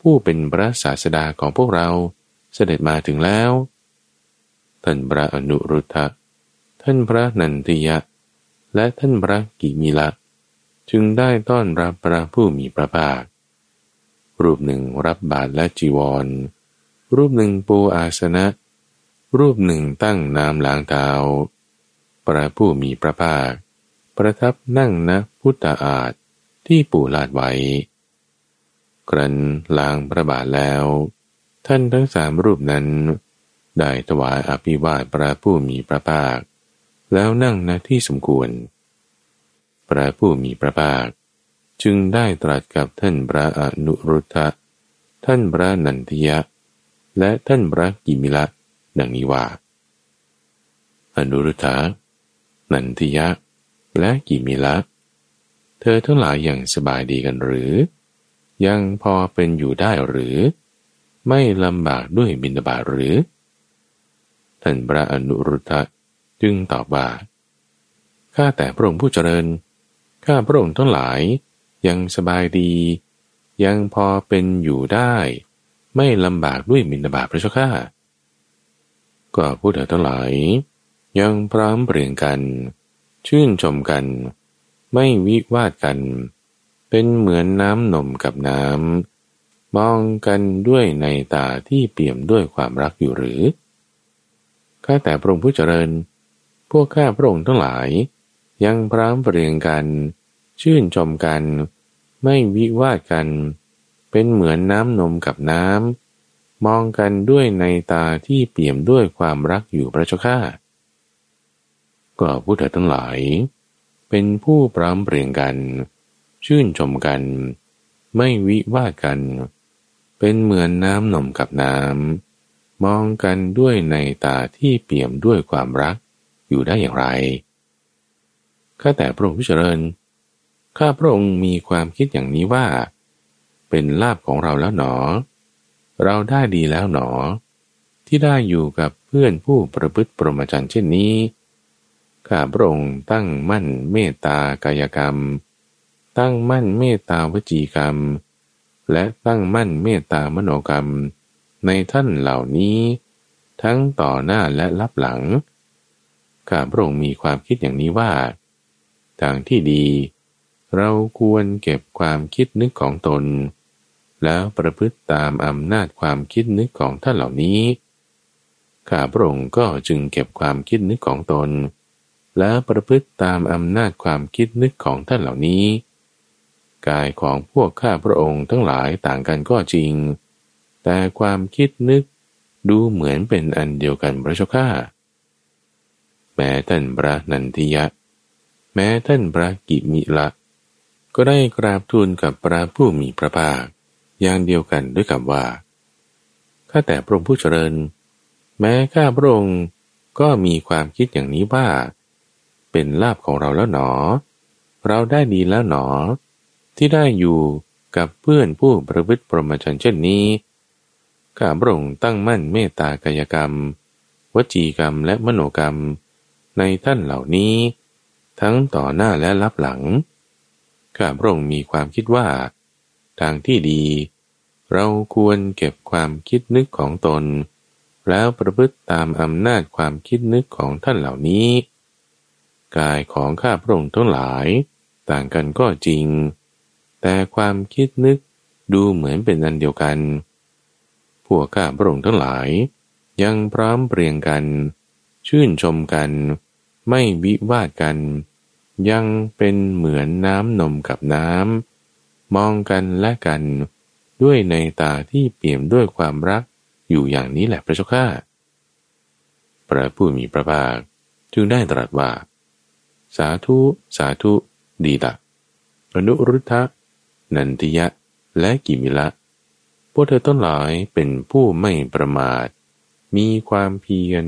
ผู้เป็นพระศาสดาของพวกเรา เสด็จมาถึงแล้ว ท่านพระอนุรุทธะ ท่านพระนันทิยะ และท่านพระกิมิละ จึงได้ต้อนรับพระผู้มีพระภาค รูปหนึ่งรับบาตรและจีวร รูปหนึ่งปูอาสนะ รูปหนึ่งตั้งนามล้างเท้า พระผู้มีพระภาค ประทับนั่งนะพุทธาอาฏที่ปูลาดไว้ครั้นล้างพระบาทแล้ว ท่านทั้งสามรูปนั้น ได้ถวายอภิวาทพระผู้มีพระภาค แล้วนั่งณที่สมควร พระผู้มีพระภาค จึงได้ตรัสกับท่านพระอนุรุทธะ ท่านพระนันทิยะ และท่านพระกิมิละดังนี้ว่า อนุรุทธะนันทิยะ และกิมิละ เธอทั้งหลายอย่างสบายดีกันหรือ ยังพอเป็นอยู่ได้หรือ ไม่ลำบากด้วยบินาบาหรือ ท่านพระอนุรุทธะจึงตอบว่า ข้าแต่พระองค์ผู้เจริญ ข้าพระองค์ทั้งหลายยังสบายดี ยังพอเป็นอยู่ได้ ไม่ลำบากด้วยมินาบาพระเจ้าข้าก็ผู้เถิดทั้งหลาย ยังพร้อมเปลี่ยนกัน ชื่นชมกัน ไม่วิวาดกัน เป็นเหมือนน้ำนมกับน้ำ มองกันด้วยในตาที่เปี่ยมด้วยความรักอยู่หรือข้าแต่พระองค์ผู้เจริญ พวกข้าพระองค์ทั้งหลาย ยังพร้อมเปลี่ยนกัน ชื่นชมกัน ไม่วิวาดกัน เป็นเหมือนน้ำนมกับน้ำ มองกันด้วยในตาที่เปี่ยมด้วยความรักอยู่พระเจ้าข้าก็ผู้เถิดทั้งหลาย เป็นผู้พร้อมเปลี่ยนกัน ชื่นชมกัน ไม่วิวาดกัน เป็นเหมือนน้ำนมกับน้ำมองกันด้วยในตาที่เปี่ยมด้วยความรักอยู่ได้อย่างไรข้าแต่พระองค์ผู้เจริญข้าพระองค์มีความคิดอย่างนี้ว่า เป็นลาบของเราแล้วหนอ เราได้ดีแล้วหนอ ที่ได้อยู่กับเพื่อนผู้ประพฤติปรมจันเช่นนี้ข้าพระองค์ตั้งมั่นเมตตากายกรรม ตั้งมั่นเมตตาวจีกรรม และตั้งมั่นเมตตามโนกรรม ในท่านเหล่านี้ ทั้งต่อหน้าและรับหลัง ข้าพระองค์มีความคิดอย่างนี้ว่า ทางที่ดี เราควรเก็บความคิดนึกของตน แล้วประพฤติตามอำนาจความคิดนึกของท่านเหล่านี้ ข้าพระองค์ก็จึงเก็บความคิดนึกของตน และประพฤติตามอำนาจความคิดนึกของท่านเหล่านี้ กายของพวกข้าพระองค์ทั้งหลายต่างกันก็จริง แต่ความคิดนึกดูเหมือนเป็นอันเดียวกันพระเจ้าข้าแม้ท่านพระนันทิยะ แม้ท่านพระกิมิละ ก็ได้กราบทูลกับพระผู้มีพระภาค อย่างเดียวกันด้วยคำว่า ข้าแต่พระองค์ผู้เจริญ แม้ข้าพระองค์ก็มีความคิดอย่างนี้ว่า เป็นลาบของเราแล้วหนอ เราได้ดีแล้วหนอ ที่ได้อยู่กับเพื่อนผู้ประพฤติปรมจันเช่นนี้ข้าพระองค์ตั้งมั่นเมตตากายกรรม วจีกรรมและมโนกรรม ในท่านเหล่านี้ ทั้งต่อหน้าและรับหลังข้าพระองค์มีความคิดว่า ทางที่ดี เราควรเก็บความคิดนึกของตน แล้วประพฤติตามอำนาจความคิดนึกของท่านเหล่านี้ กายของข้าพระองค์ทั้งหลาย ต่างกันก็จริง แต่ความคิดนึกดูเหมือนเป็นอันเดียวกัน พวกข้าพระองค์ทั้งหลาย ยังพร้อมเปลี่ยงกัน ชื่นชมกัน ไม่วิวาดกัน ยังเป็นเหมือนน้ำนมกับน้ำ มองกันและกัน ด้วยในตาที่เปี่ยมด้วยความรักอยู่อย่างนี้แหละพระเจ้าข้าพระผู้มีพระภาคจึงได้ตรัสว่า สาธุ สาธุ ดีละอนุรุทธะ นันติยะ และกิมิละ พวกเธอต้นหลายเป็นผู้ไม่ประมาท มีความเพียร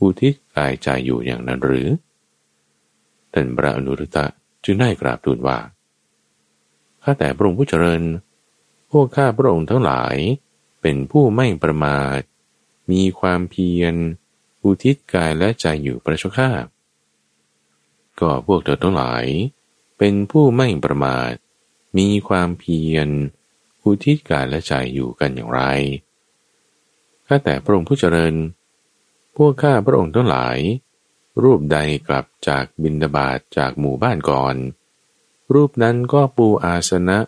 อุทิศกายใจอยู่อย่างนั้นหรือท่านพระอนุรุทธะจึงได้กราบทูลว่า ข้าแต่พระองค์ผู้เจริญ พวกข้าพระองค์ทั้งหลายเป็นผู้ไม่ประมาท มีความเพียร อุทิศกายและใจอยู่ประชข้าก็พวกเธอทั้งหลาย เป็นผู้ไม่ประมาท มีความเพียรอุทิศกายและใจอยู่กันอย่างไรข้าแต่พระองค์ผู้เจริญ พวกข้าพระองค์ทั้งหลาย รูปใดกลับจากบินดาบาตจากหมู่บ้านก่อน รูปนั้นก็ปูอาสนะ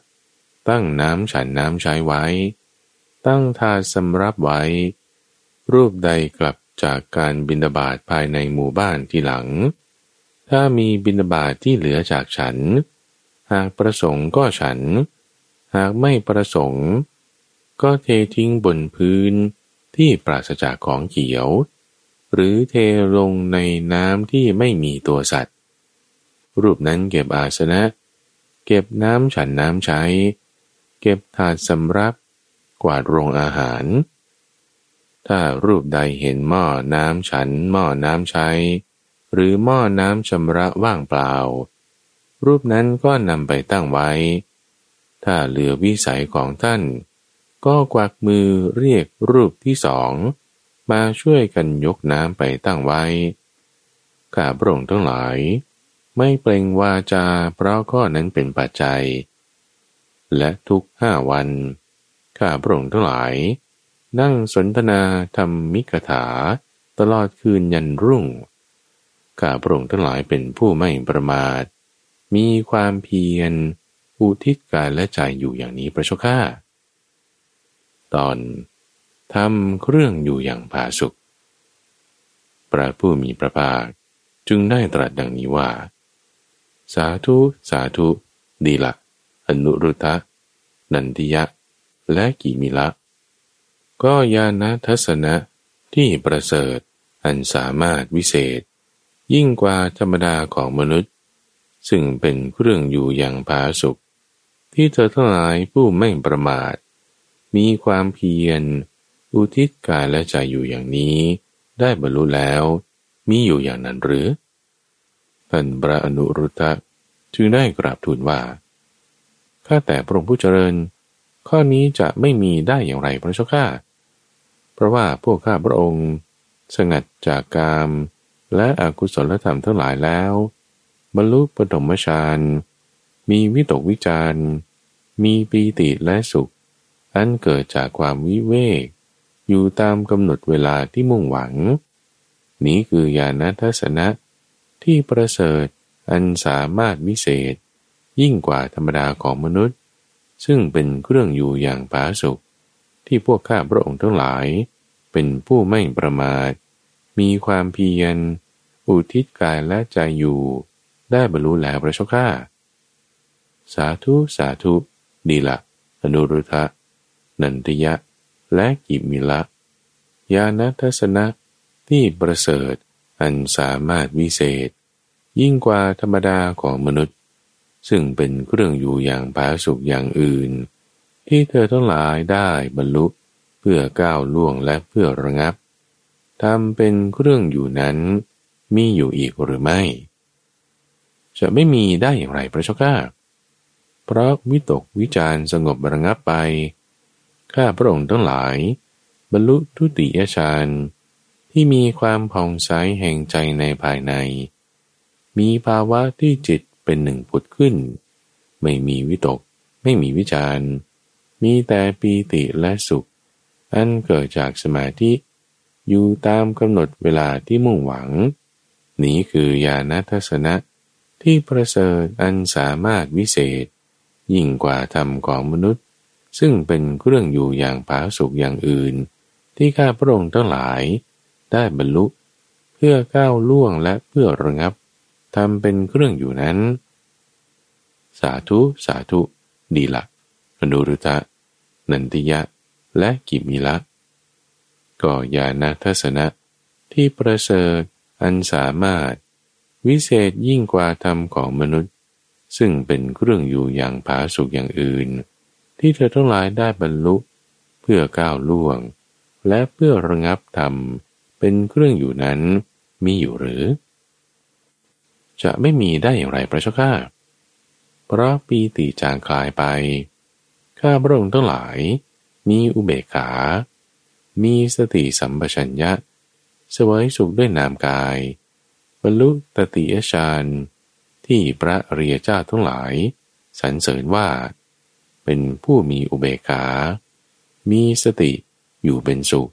ตั้งน้ำฉันน้ำใช้ไว้ ตั้งทาสำรับไว้ รูปใดกลับจากการบินดาบาตภายในหมู่บ้านที่หลัง ถ้ามีบิณฑบาตทที่เหลือจากฉัน หากประสงค์ก็ฉัน หากไม่ประสงค์ ก็เททิ้งบนพื้นที่ปราศจากของเขียว หรือเทลงในน้ำที่ไม่มีตัวสัตว์ รูปนั้นเก็บอาสนะ เก็บน้ำฉันน้ำใช้ เก็บถาดสำรับ กวาดโรงอาหาร ถ้ารูปใดเห็นหม้อน้ำฉัน หม้อน้ำใช้ หรือหม้อน้ำชำระว่างเปล่า รูปนั้นก็นำไปตั้งไว้ ถ้าเหลือวิสัยของท่าน ก็กวักมือเรียกรูปที่สองมาช่วยกันยกน้ำไปตั้งไว้ ข้าพระองค์ทั้งหลาย ไม่เปล่งวาจาเพราะข้อนั้นเป็นปัจจัย และทุกห้าวัน ข้าพระองค์ทั้งหลาย นั่งสนทนาธรรมมิกถา ตลอดคืนยันรุ่ง ข้าพระองค์ทั้งหลายเป็นผู้ไม่ประมาท มีความเพียรอุทิศกายและใจอยู่อย่างนี้พระชก้าตอนทำเครื่องอยู่อย่างผาสุกพระผู้มีพระภาคจึงได้ตรัสดังนี้ว่า สาธุ สาธุ ดีละ อนุรุตะนันทิยะ และกิมิละ ก็ยานะทัศนะที่ประเสริฐอันสามารถวิเศษ ยิ่งกว่าธรรมดาของมนุษย์ ซึ่งเป็นเครื่องอยู่อย่างผาสุกที่เธอทั้งหลายผู้ไม่ประมาท มีความเพียร อุทิศกายและใจอยู่อย่างนี้ ได้บรรลุแล้ว มีอยู่อย่างนั้นหรือท่านพระอนุรุตตะจึงได้กราบทูลว่าข้าแต่พระองค์ผู้เจริญ ข้อนี้จะไม่มีได้อย่างไรพระเจ้าข้าเพราะว่าพวกข้าพระองค์ สงัดจากกามและอกุศลธรรมทั้งหลายแล้ว บรรลุปฐมฌานมีวิตกวิจารมีปีติและสุข อันเกิดจากความวิเวก อยู่ตามกำหนดเวลาที่มุ่งหวัง นี้คือญาณทัศนะที่ประเสริฐอันสามารถวิเศษ ยิ่งกว่าธรรมดาของมนุษย์ ซึ่งเป็นเครื่องอยู่อย่างผาสุกที่พวกข้าพระองค์ทั้งหลาย เป็นผู้ไม่ประมาท มีความเพียร อุทิศกายและใจอยู่ ได้บรรลุแล้วพระชก้าสาธุสาธุดีละอนุรุทะนันทยะ และกิมิละญาณทัศนะที่ประเสริฐอันสามารถวิเศษ ยิ่งกว่าธรรมดาของมนุษย์ ซึ่งเป็นเครื่องอยู่อย่างผาสุกอย่างอื่น ที่เธอทั้งหลายได้บรรลุเพื่อก้าวล่วงและเพื่อระงับทำเป็นเครื่องอยู่นั้นมีอยู่อีกหรือไม่ จะไม่มีได้อย่างไรพระเจ้าข้าเพราะวิตกวิจารสงบระงับไป ข้าพระองค์ทั้งหลาย บรรลุทุติยฌานที่มีความผ่องใสแห่งใจในภายใน มีภาวะที่จิตเป็นหนึ่งผุดขึ้น ไม่มีวิตก ไม่มีวิจารมีแต่ปีติและสุข อันเกิดจากสมาธิอยู่ตามกำหนดเวลาที่มุ่งหวัง นี้คือญาณทัศนะ ที่ประเสริฐอันสามารถวิเศษ ยิ่งกว่าธรรมของมนุษย์ ซึ่งเป็นเครื่องอยู่อย่างผาสุกอย่างอื่น ที่ข้าพระองค์ทั้งหลายได้บรรลุ เพื่อก้าวล่วงและเพื่อระงับทำเป็นเครื่องอยู่นั้น สาธุสาธุ ดีละอนุรุตะ นันติยะ และกิมิละก็ญาณทัศนะที่ประเสริฐอันสามารถ วิเศษยิ่งกว่าธรรมของมนุษย์ ซึ่งเป็นเครื่องอยู่อย่างผาสุกอย่างอื่น ที่เธอทั้งหลายได้บรรลุเพื่อก้าวล่วง และเพื่อระงับธรรมเป็นเครื่องอยู่นั้นมีอยู่หรือ จะไม่มีได้อย่างไรพระเจ้าข้าเพราะปีติจางคลายไป ข้าพระองค์ทั้งหลาย มีอุเบกขา มีสติสัมปชัญญะ สวยสุขด้วยนามกาย บรรลุตติยฌานที่พระเรียเจ้าทั้งหลายสรรเสริญว่า เป็นผู้มีอุเบกขา มีสติอยู่เป็นสุข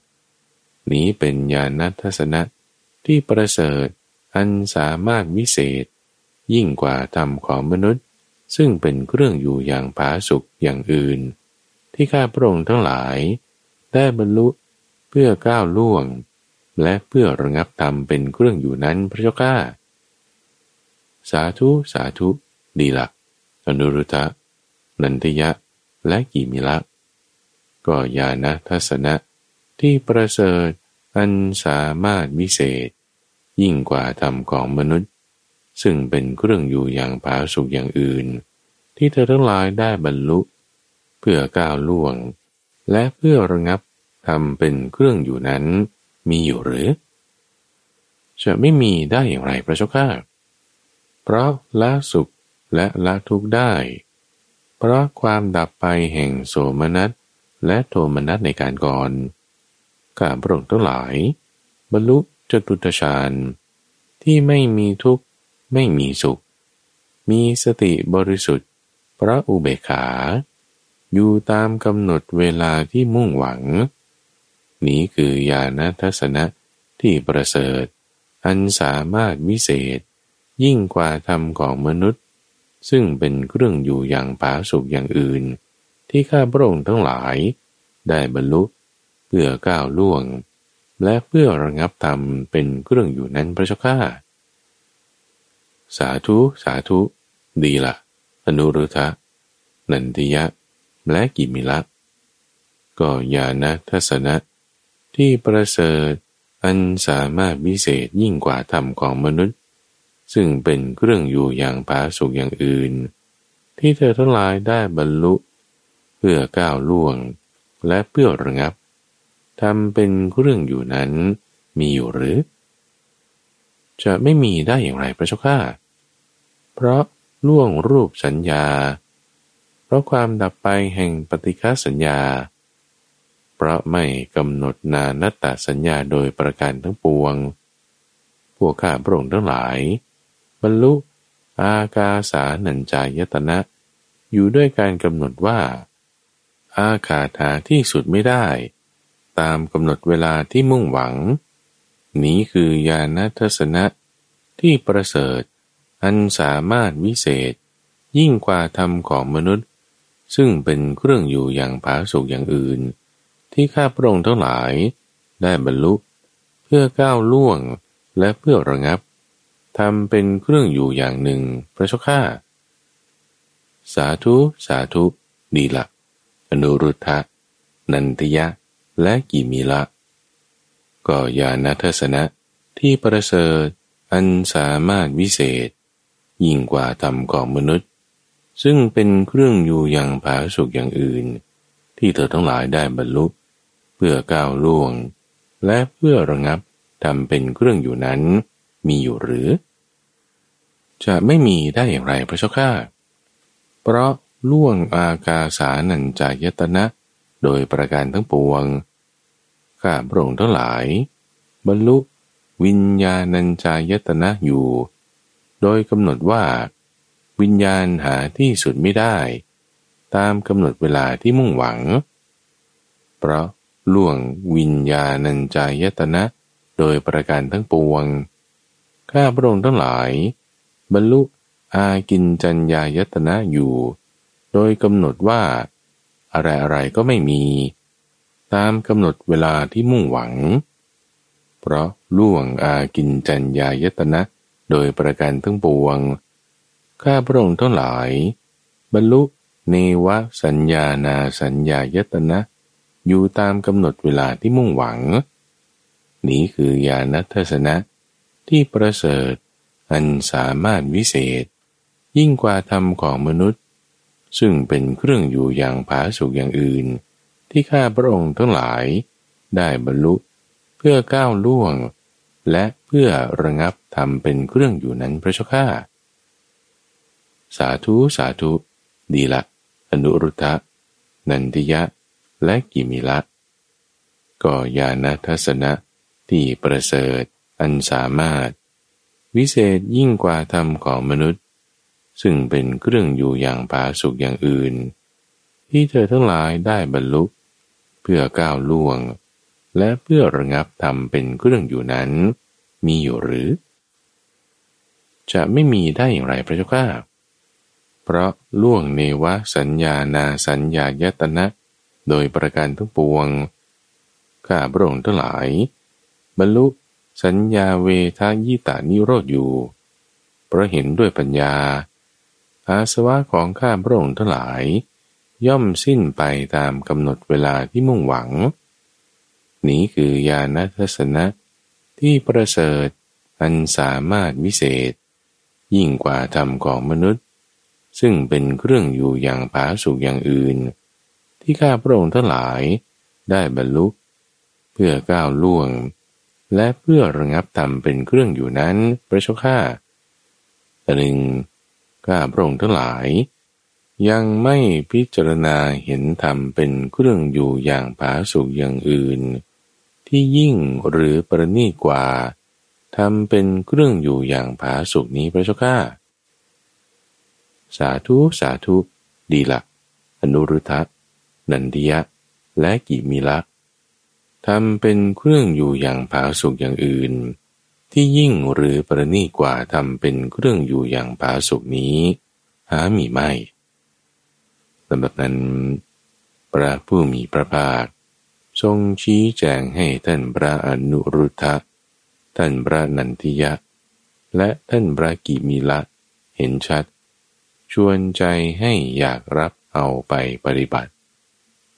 นี้เป็นญาณทัศนะที่ประเสริฐอันสามารถวิเศษ ยิ่งกว่าธรรมของมนุษย์ ซึ่งเป็นเครื่องอยู่อย่างผาสุกอย่างอื่น ที่ข้าพระองค์ทั้งหลาย ได้บรรลุเพื่อก้าวล่วง และเพื่อระงับธรรมเป็นเครื่องอยู่นั้นพระเจ้าข้าสาธุสาธุ ดีละอนุรุตะนันทยะ และกิมิละ ก็ญาณทัศนะที่ประเสริฐอันสามารถวิเศษ ยิ่งกว่าธรรมของมนุษย์ ซึ่งเป็นเครื่องอยู่อย่างผาสุกอย่างอื่น ที่เธอทั้งหลายได้บรรลุ เพื่อก้าวล่วง และเพื่อระงับทำเป็นเครื่องอยู่นั้น มีอยู่หรือ จะไม่มีได้อย่างไรพระเจ้าข้าเพราะละสุขและละทุกข์ได้ เพราะความดับไปแห่งโสมนัสและโทมนัสในการก่อนข้าพระองค์ทั้งหลาย บรรลุจตุตฌานที่ไม่มีทุกข์ไม่มีสุข มีสติบริสุทธิ์ พระอุเบกขา อยู่ตามกำหนดเวลาที่มุ่งหวัง นี้คือญาณทัศนะที่ประเสริฐ อันสามารถวิเศษ ยิ่งกว่าธรรมของมนุษย์ ซึ่งเป็นเครื่องอยู่อย่างผาสุกอย่างอื่น ที่ข้าพระองค์ทั้งหลาย ได้บรรลุเพื่อก้าวล่วง และเพื่อระงับธรรมเป็นเครื่องอยู่นั้นพระเจ้าข้าสาธุ สาธุ ดีละอนุรุทะ นันทิยะ และกิมิละก็ญาณทัศนะ ที่ประเสริฐอันสามารถวิเศษยิ่งกว่าธรรมของมนุษย์ ซึ่งเป็นเครื่องอยู่อย่างผาสุกอย่างอื่น ที่เธอทั้งหลายได้บรรลุ เพื่อก้าวล่วงและเพื่อระงับทำเป็นเครื่องอยู่นั้นมีอยู่หรือ จะไม่มีได้อย่างไรพระเจ้าข้าเพราะล่วงรูปสัญญา เพราะความดับไปแห่งปฏิฆาสัญญา ราะไม่กำหนดนานัตตสัญญาโดยประการทั้งปวง พวกข้าพระองค์ทั้งหลาย บรรลุอากาสานัญจายตนะ อยู่ด้วยการกำหนดว่า อาคาถาที่สุดไม่ได้ ตามกำหนดเวลาที่มุ่งหวัง นี้คือญาณทัศนะที่ประเสริฐ อันสามารถวิเศษ ยิ่งกว่าธรรมของมนุษย์ ซึ่งเป็นเครื่องอยู่อย่างผาสุกอย่างอื่น ที่ข้าพระองค์ทั้งหลายได้บรรลุเพื่อก้าวล่วงและเพื่อระงับทำเป็นเครื่องอยู่อย่างหนึ่งพระเจ้าข้าสาธุ สาธุดีละอนุรุทธะ นันทยะ และกิมีละ ก็ญาณทัศนะที่ประเสริฐอันสามารถวิเศษ ยิ่งกว่าธรรมของมนุษย์ ซึ่งเป็นเครื่องอยู่อย่างผาสุกอย่างอื่น ที่เธอทั้งหลายได้บรรลุเพื่อก้าวล่วง และเพื่อระงับทำเป็นเครื่องอยู่นั้น มีอยู่หรือ จะไม่มีได้อย่างไรพระเจ้าข้าเพราะล่วงอากาสานัญจายตนะ โดยประการทั้งปวง ข้าพระองค์ทั้งหลาย บรรลุวิญญาณัญจายตนะอยู่ โดยกำหนดว่า วิญญาณหาที่สุดไม่ได้ ตามกำหนดเวลาที่มุ่งหวัง เพราะ ล่วงวิญญาณัญจายตนะ โดยประการทั้งปวง ข้าพระองค์ทั้งหลาย บรรลุอากินจัญญายตนะอยู่ โดยกำหนดว่า อะไรอะไรก็ไม่มี ตามกำหนดเวลาที่มุ่งหวัง เพราะล่วงอากินจัญญายตนะ โดยประการทั้งปวง ข้าพระองค์ทั้งหลาย บรรลุเนวสัญญานาสัญญายตนะ อยู่ตามกำหนดเวลาที่มุ่งหวัง นี้คือญาณทัศนะที่ประเสริฐอันสามารถวิเศษ ยิ่งกว่าธรรมของมนุษย์ ซึ่งเป็นเครื่องอยู่อย่างผาสุกอย่างอื่น ที่ข้าพระองค์ทั้งหลายได้บรรลุเพื่อก้าวล่วง และเพื่อระงับทำเป็นเครื่องอยู่นั้นพระเจ้าข้าสาธุสาธุ ดีละ อนุรุทธะ นันทิยะ และกิมิละก็ญาณทัศนะที่ประเสริฐอันสามารถ วิเศษยิ่งกว่าธรรมของมนุษย์ ซึ่งเป็นเครื่องอยู่อย่างผาสุกอย่างอื่น ที่เธอทั้งหลายได้บรรลุเพื่อก้าวล่วง และเพื่อระงับธรรมเป็นเครื่องอยู่นั้น มีอยู่หรือ จะไม่มีได้อย่างไรพระเจ้าข้าเพราะล่วงเนวสัญญานาสัญญายตนะ โดยประการทั้งปวง ข้าพระองค์ทั้งหลาย บรรลุสัญญาเวทายิตานิโรธอยู่ เพราะเห็นด้วยปัญญา อาสวะของข้าพระองค์ทั้งหลาย ย่อมสิ้นไปตามกำหนดเวลาที่มุ่งหวัง นี้คือญาณทัศนะที่ประเสริฐอันสามารถวิเศษ ยิ่งกว่าธรรมของมนุษย์ ซึ่งเป็นเครื่องอยู่อย่างผาสุกอย่างอื่น ที่ข้าพระองค์ทั้งหลายได้บรรลุเพื่อก้าวล่วง และเพื่อระงับธรรมเป็นเครื่องอยู่นั้นพระเจ้าข้าหนึ่งข้าพระองค์ทั้งหลาย ยังไม่พิจารณาเห็นธรรมเป็นเครื่องอยู่อย่างผาสุกอย่างอื่น ที่ยิ่งหรือประณีตกว่าทำเป็นเครื่องอยู่อย่างผาสุกนี้พระเจ้าข้าสาธุสาธุดีละอนุรุทธะ นันทิยะ และกิมิละทำเป็นเครื่องอยู่อย่างผาสุกอย่างอื่น ที่ยิ่งหรือประณีกว่าทำเป็นเครื่องอยู่อย่างผาสุกนี้ หามีไม่ลำดับนั้น พระผู้มีพระภาค ทรงชี้แจงให้ท่านพระอนุรุทธะ ท่านพระนันทิยะ และท่านพระกิมิละเห็นชัด ชวนใจให้อยากรับเอาไปปฏิบัติ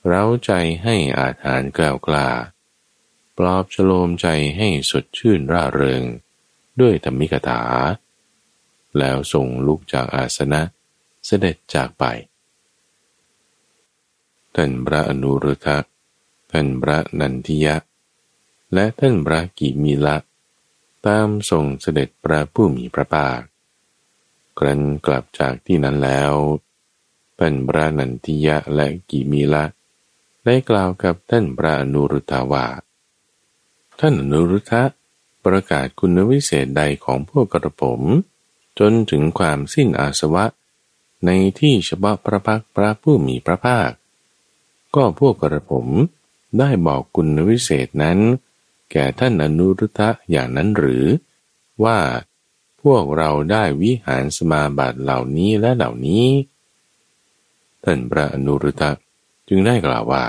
เร้าใจให้อาหารกล้ากล้า ปลอบฉโลมใจให้สดชื่นร่าเริง ด้วยธรรมิกถา แล้วส่งลุกจากอาสนะเสด็จจากไป ท่านพระอนุรุทธะท่านพระนันทิยะ และท่านพระกิมิละตามส่งเสด็จพระผู้มีพระภาคครั้นกลับจากที่นั้นแล้วท่านพระนันทิยะและกิมีละ ได้กล่าวกับท่านพระอนุรุทธาว่าท่านอนุรุทธะประกาศคุณวิเศษใดของพวกกระผม จนถึงความสิ้นอาสวะ ในที่เฉพาะพระพักพระผู้มีพระภาค ก็พวกกระผมได้บอกคุณวิเศษนั้น แก่ท่านอนุรุทธะอย่างนั้นหรือ ว่าพวกเราได้วิหารสมาบัติเหล่านี้และเหล่านี้ ท่านพระอนุรุตะ จึงได้กล่าวว่า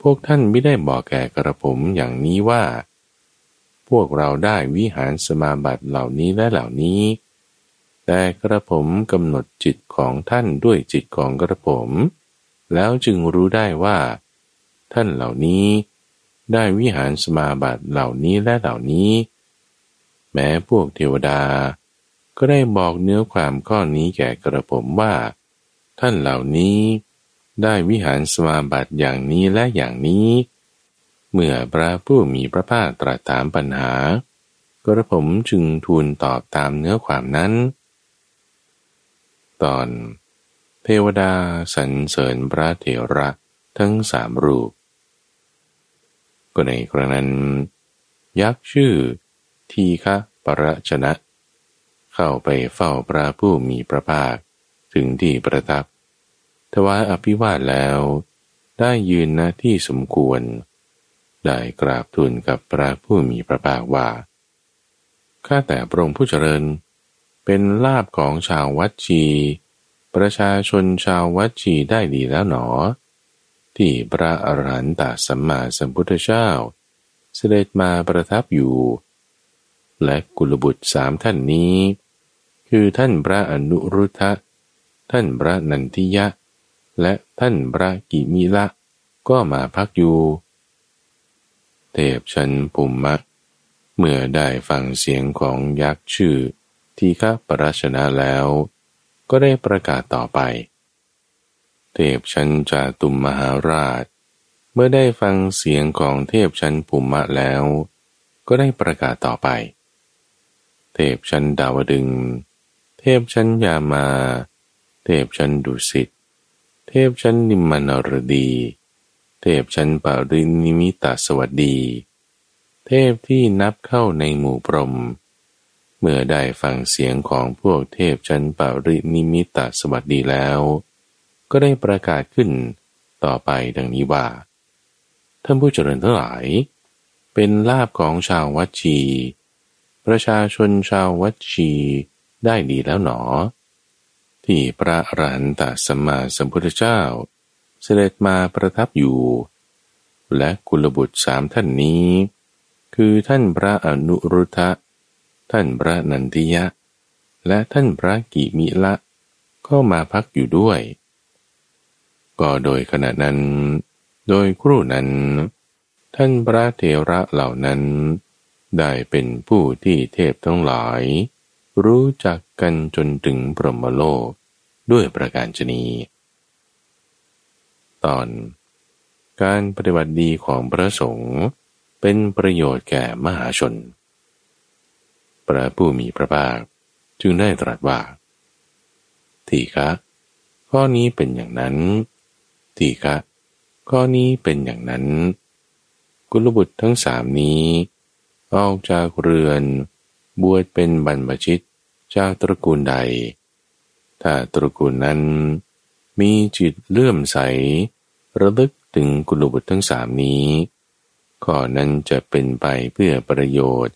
พวกท่านไม่ได้บอกแก่กระผมอย่างนี้ว่า พวกเราได้วิหารสมาบัติเหล่านี้และเหล่านี้ แต่กระผมกำหนดจิตของท่านด้วยจิตของกระผม แล้วจึงรู้ได้ว่า ท่านเหล่านี้ ได้วิหารสมาบัติเหล่านี้และเหล่านี้ แม้พวกเทวดา ก็ได้บอกเนื้อความข้อนี้แก่กระผมว่า ท่านเหล่านี้ ได้วิหารสมาบัติอย่างนี้และอย่างนี้ เมื่อพระผู้มีพระภาคตรัสถามปัญหา กระผมจึงทูลตอบตามเนื้อความนั้น ตอน เทวดาสรรเสริญพระเถระทั้งสามรูป ก็ในครั้งนั้น ยักษ์ชื่อ ทีฆะปรชนะ เข้าไปเฝ้าพระผู้มีพระภาคถึงที่ประทับ ถวายอภิวาทแล้ว ได้ยืนณที่สมควร ได้กราบทูลกับพระผู้มีพระภาคว่า ข้าแต่พระองค์ผู้เจริญ เป็นลาบของชาววัดชี ประชาชนชาววัดชีได้ดีแล้วหนอ ที่พระอรหันตสัมมาสัมพุทธเจ้า เสด็จมาประทับอยู่ และกุลบุตรสามท่านนี้ คือท่านพระอนุรุทธะท่านพระนันทิยะ และท่านพระกิมิละ ก็มาพักอยู่ เทพชันปุมมะ เมื่อได้ฟังเสียงของยักษ์ชื่อทีฆปรชนะแล้ว ก็ได้ประกาศต่อไป เทพชันจาตุมมหาราช เมื่อได้ฟังเสียงของเทพชันปุมมะแล้ว ก็ได้ประกาศต่อไป เทพชันดาวดึง เทพชันยามา เทพชันดุสิต เทพชั้นนิมมานรดี เทพชั้นปารินิมิตาสวัสดี เทพที่นับเข้าในหมู่พรหมเมื่อได้ฟังเสียงของพวกเทพชั้นปารินิมิตาสวัสดีแล้ว ก็ได้ประกาศขึ้นต่อไปดังนี้ว่า ท่านผู้เจริญทั้งหลาย เป็นลาบของชาววัชี ประชาชนชาววัชีได้ดีแล้วหนอ ที่พระอรหันตสัมมาสัมพุทธเจ้า เสด็จมาประทับอยู่ และกุลบุตรสามท่านนี้ คือท่านพระอนุรุทธะ ท่านพระนันทิยะ และท่านพระกิมิละก็มาพักอยู่ด้วย ก็โดยขณะนั้น โดยครู่นั้น ท่านพระเทระเหล่านั้น ได้เป็นผู้ที่เทพทั้งหลาย รู้จักกันจนถึงปรหมโลกด้วยประการชนีตอน การปฏิบัติดีของพระสงฆ์เป็นประโยชน์แก่มหาชน พระผู้มีพระภาคจึงได้ตรัสว่าทีคะข้อนี้เป็นอย่างนั้นทีคะข้อนี้เป็นอย่างนั้น กุลบุตรทั้งสามนี้ ออกจากเรือน บวชเป็นบรรพชิต จากตระกูลใด ถ้าตระกูลนั้นมีจิตเลื่อมใส ระลึกถึงกุลบุตรทั้งสามนี้ข้อนั้นจะเป็นไปเพื่อประโยชน์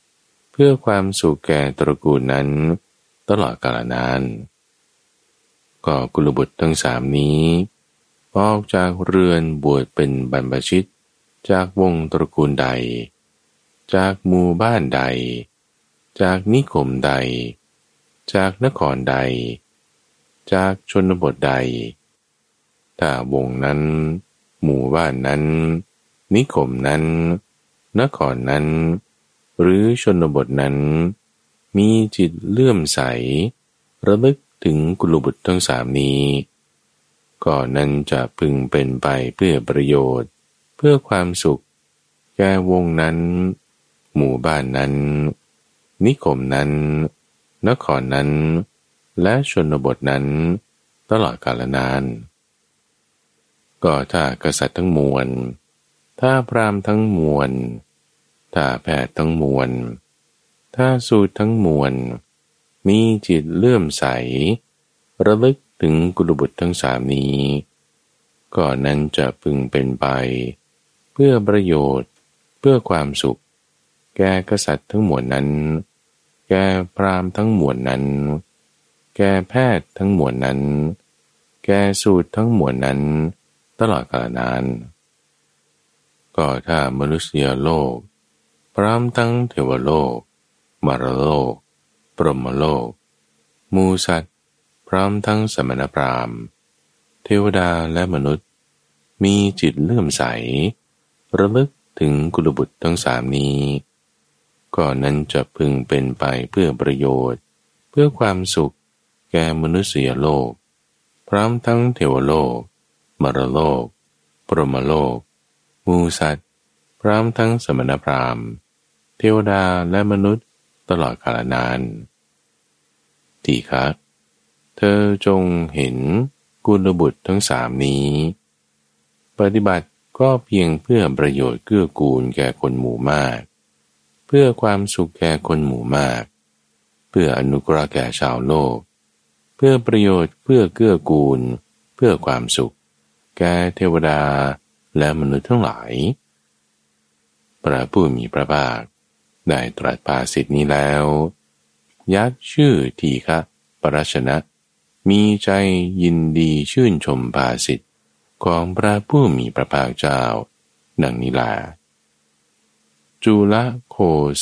เพื่อความสุขแก่ตระกูลนั้น ตลอดกาลนาน ก็กุลบุตรทั้งสามนี้ออกจากเรือนบวชเป็นบรรพชิต จากวงตระกูลใด จากหมู่บ้านใด จากนิคมใด จากนครใด จากชนบทใด ถ้าวงนั้น หมู่บ้านนั้น นิคมนั้น นครนั้น หรือชนบทนั้น มีจิตเลื่อมใส ระลึกถึงกุลบุตรทั้งสามนี้ ก่อนนั้นจะพึงเป็นไปเพื่อประโยชน์ เพื่อความสุข แก่วงนั้น หมู่บ้านนั้น นิคมนั้น นครนั้น และชนบทนั้น ตลอดกาลนาน ก็ถ้ากษัตริย์ทั้งมวล ถ้าพรามทั้งมวล ถ้าแพทย์ทั้งมวล ถ้าสูตรทั้งมวล มีจิตเลื่อมใส ระลึกถึงกุลบุตรทั้งสามนี้ก็นั้นจะพึงเป็นไป เพื่อประโยชน์เพื่อความสุข แก่กษัตริย์ทั้งมวลนั้น แก่พรามทั้งหมวดนั้น แก่แพทย์ทั้งหมวดนั้น แก่สูตรทั้งหมวดนั้น ตลอดกาลนาน ก็ถ้ามนุษยโลก พร้อมทั้งเทวโลก มารโลก ปรมโลก มูสัตพร้อมทั้งสมณพราหมณ์ เทวดาและมนุษย์ มีจิตเลื่อมใส ระลึกถึงกุลบุตรทั้งสามนี้ ก็นั้นจะพึงเป็นไปเพื่อประโยชน์ เพื่อความสุข แก่มนุษยโลก พร้อมทั้งเทวโลก มรโลก ปรมโลก มูสัตว์ พร้อมทั้งสมณพราหมณ์ เทวดาและมนุษย์ตลอดกาลนานทีคะเธอจงเห็นกุลบุตรทั้งสามนี้ ปฏิบัติก็เพียงเพื่อประโยชน์เกื้อกูลแก่คนหมู่มาก พื่อความสุขแก่คนหมู่มาก เพื่ออนุกราแก่ชาวโลก เพื่อประโยชน์เพื่อเกื้อกูล เพื่อความสุข แก่เทวดาและมนุษย์ทั้งหลาย พระผู้มีพระภาคได้ตรัสภาสิทธินี้แล้ว ยักษ์ชื่อทีฆะปรชนะ มีใจยินดีชื่นชมภาสิทธิของพระผู้มีพระภาคเจ้า ดังนี้แหละ จุลโค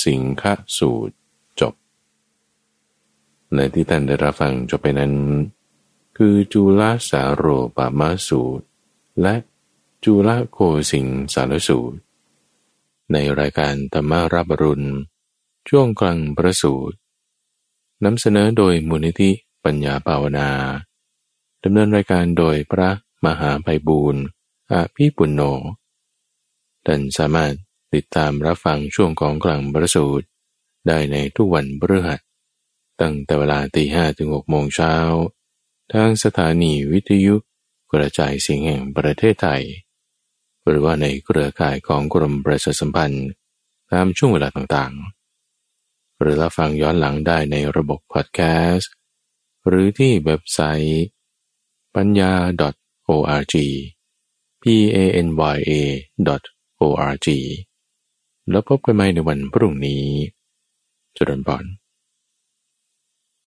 สิงคสูตรจบ ในที่ท่านได้รับฟังจบไปนั้น คือจุลสาโรปามาสูตร และจุลโคสิงสารสูตร ในรายการธรรมารับรุณ ช่วงกลางประสูตรนำเสนอโดยมูลนิธิปัญญาภาวนาดำเนินรายการโดยพระมหาไพบูรณ์อาภีปุณโญท่านสามารถ ติดตามรับฟังช่วงของกลางประสูตร ได้ในทุกวันพฤหัสตั้งแต่เวลาตีห้ถึงหกโมงเช้า ทางสถานีวิทยุกระจายเสียงแห่งประเทศไทย หรือว่าในเครือข่ายของกรมประชาสัมพันธ์ ตามช่วงเวลาต่างๆ หรือรับฟังย้อนหลังได้ในระบบพอดแคสต์ หรือที่เว็บไซต์ปัญญา .org p a n y a .org แล้วพบกันใหม่ในวันพรุ่งนี้จุดนบอน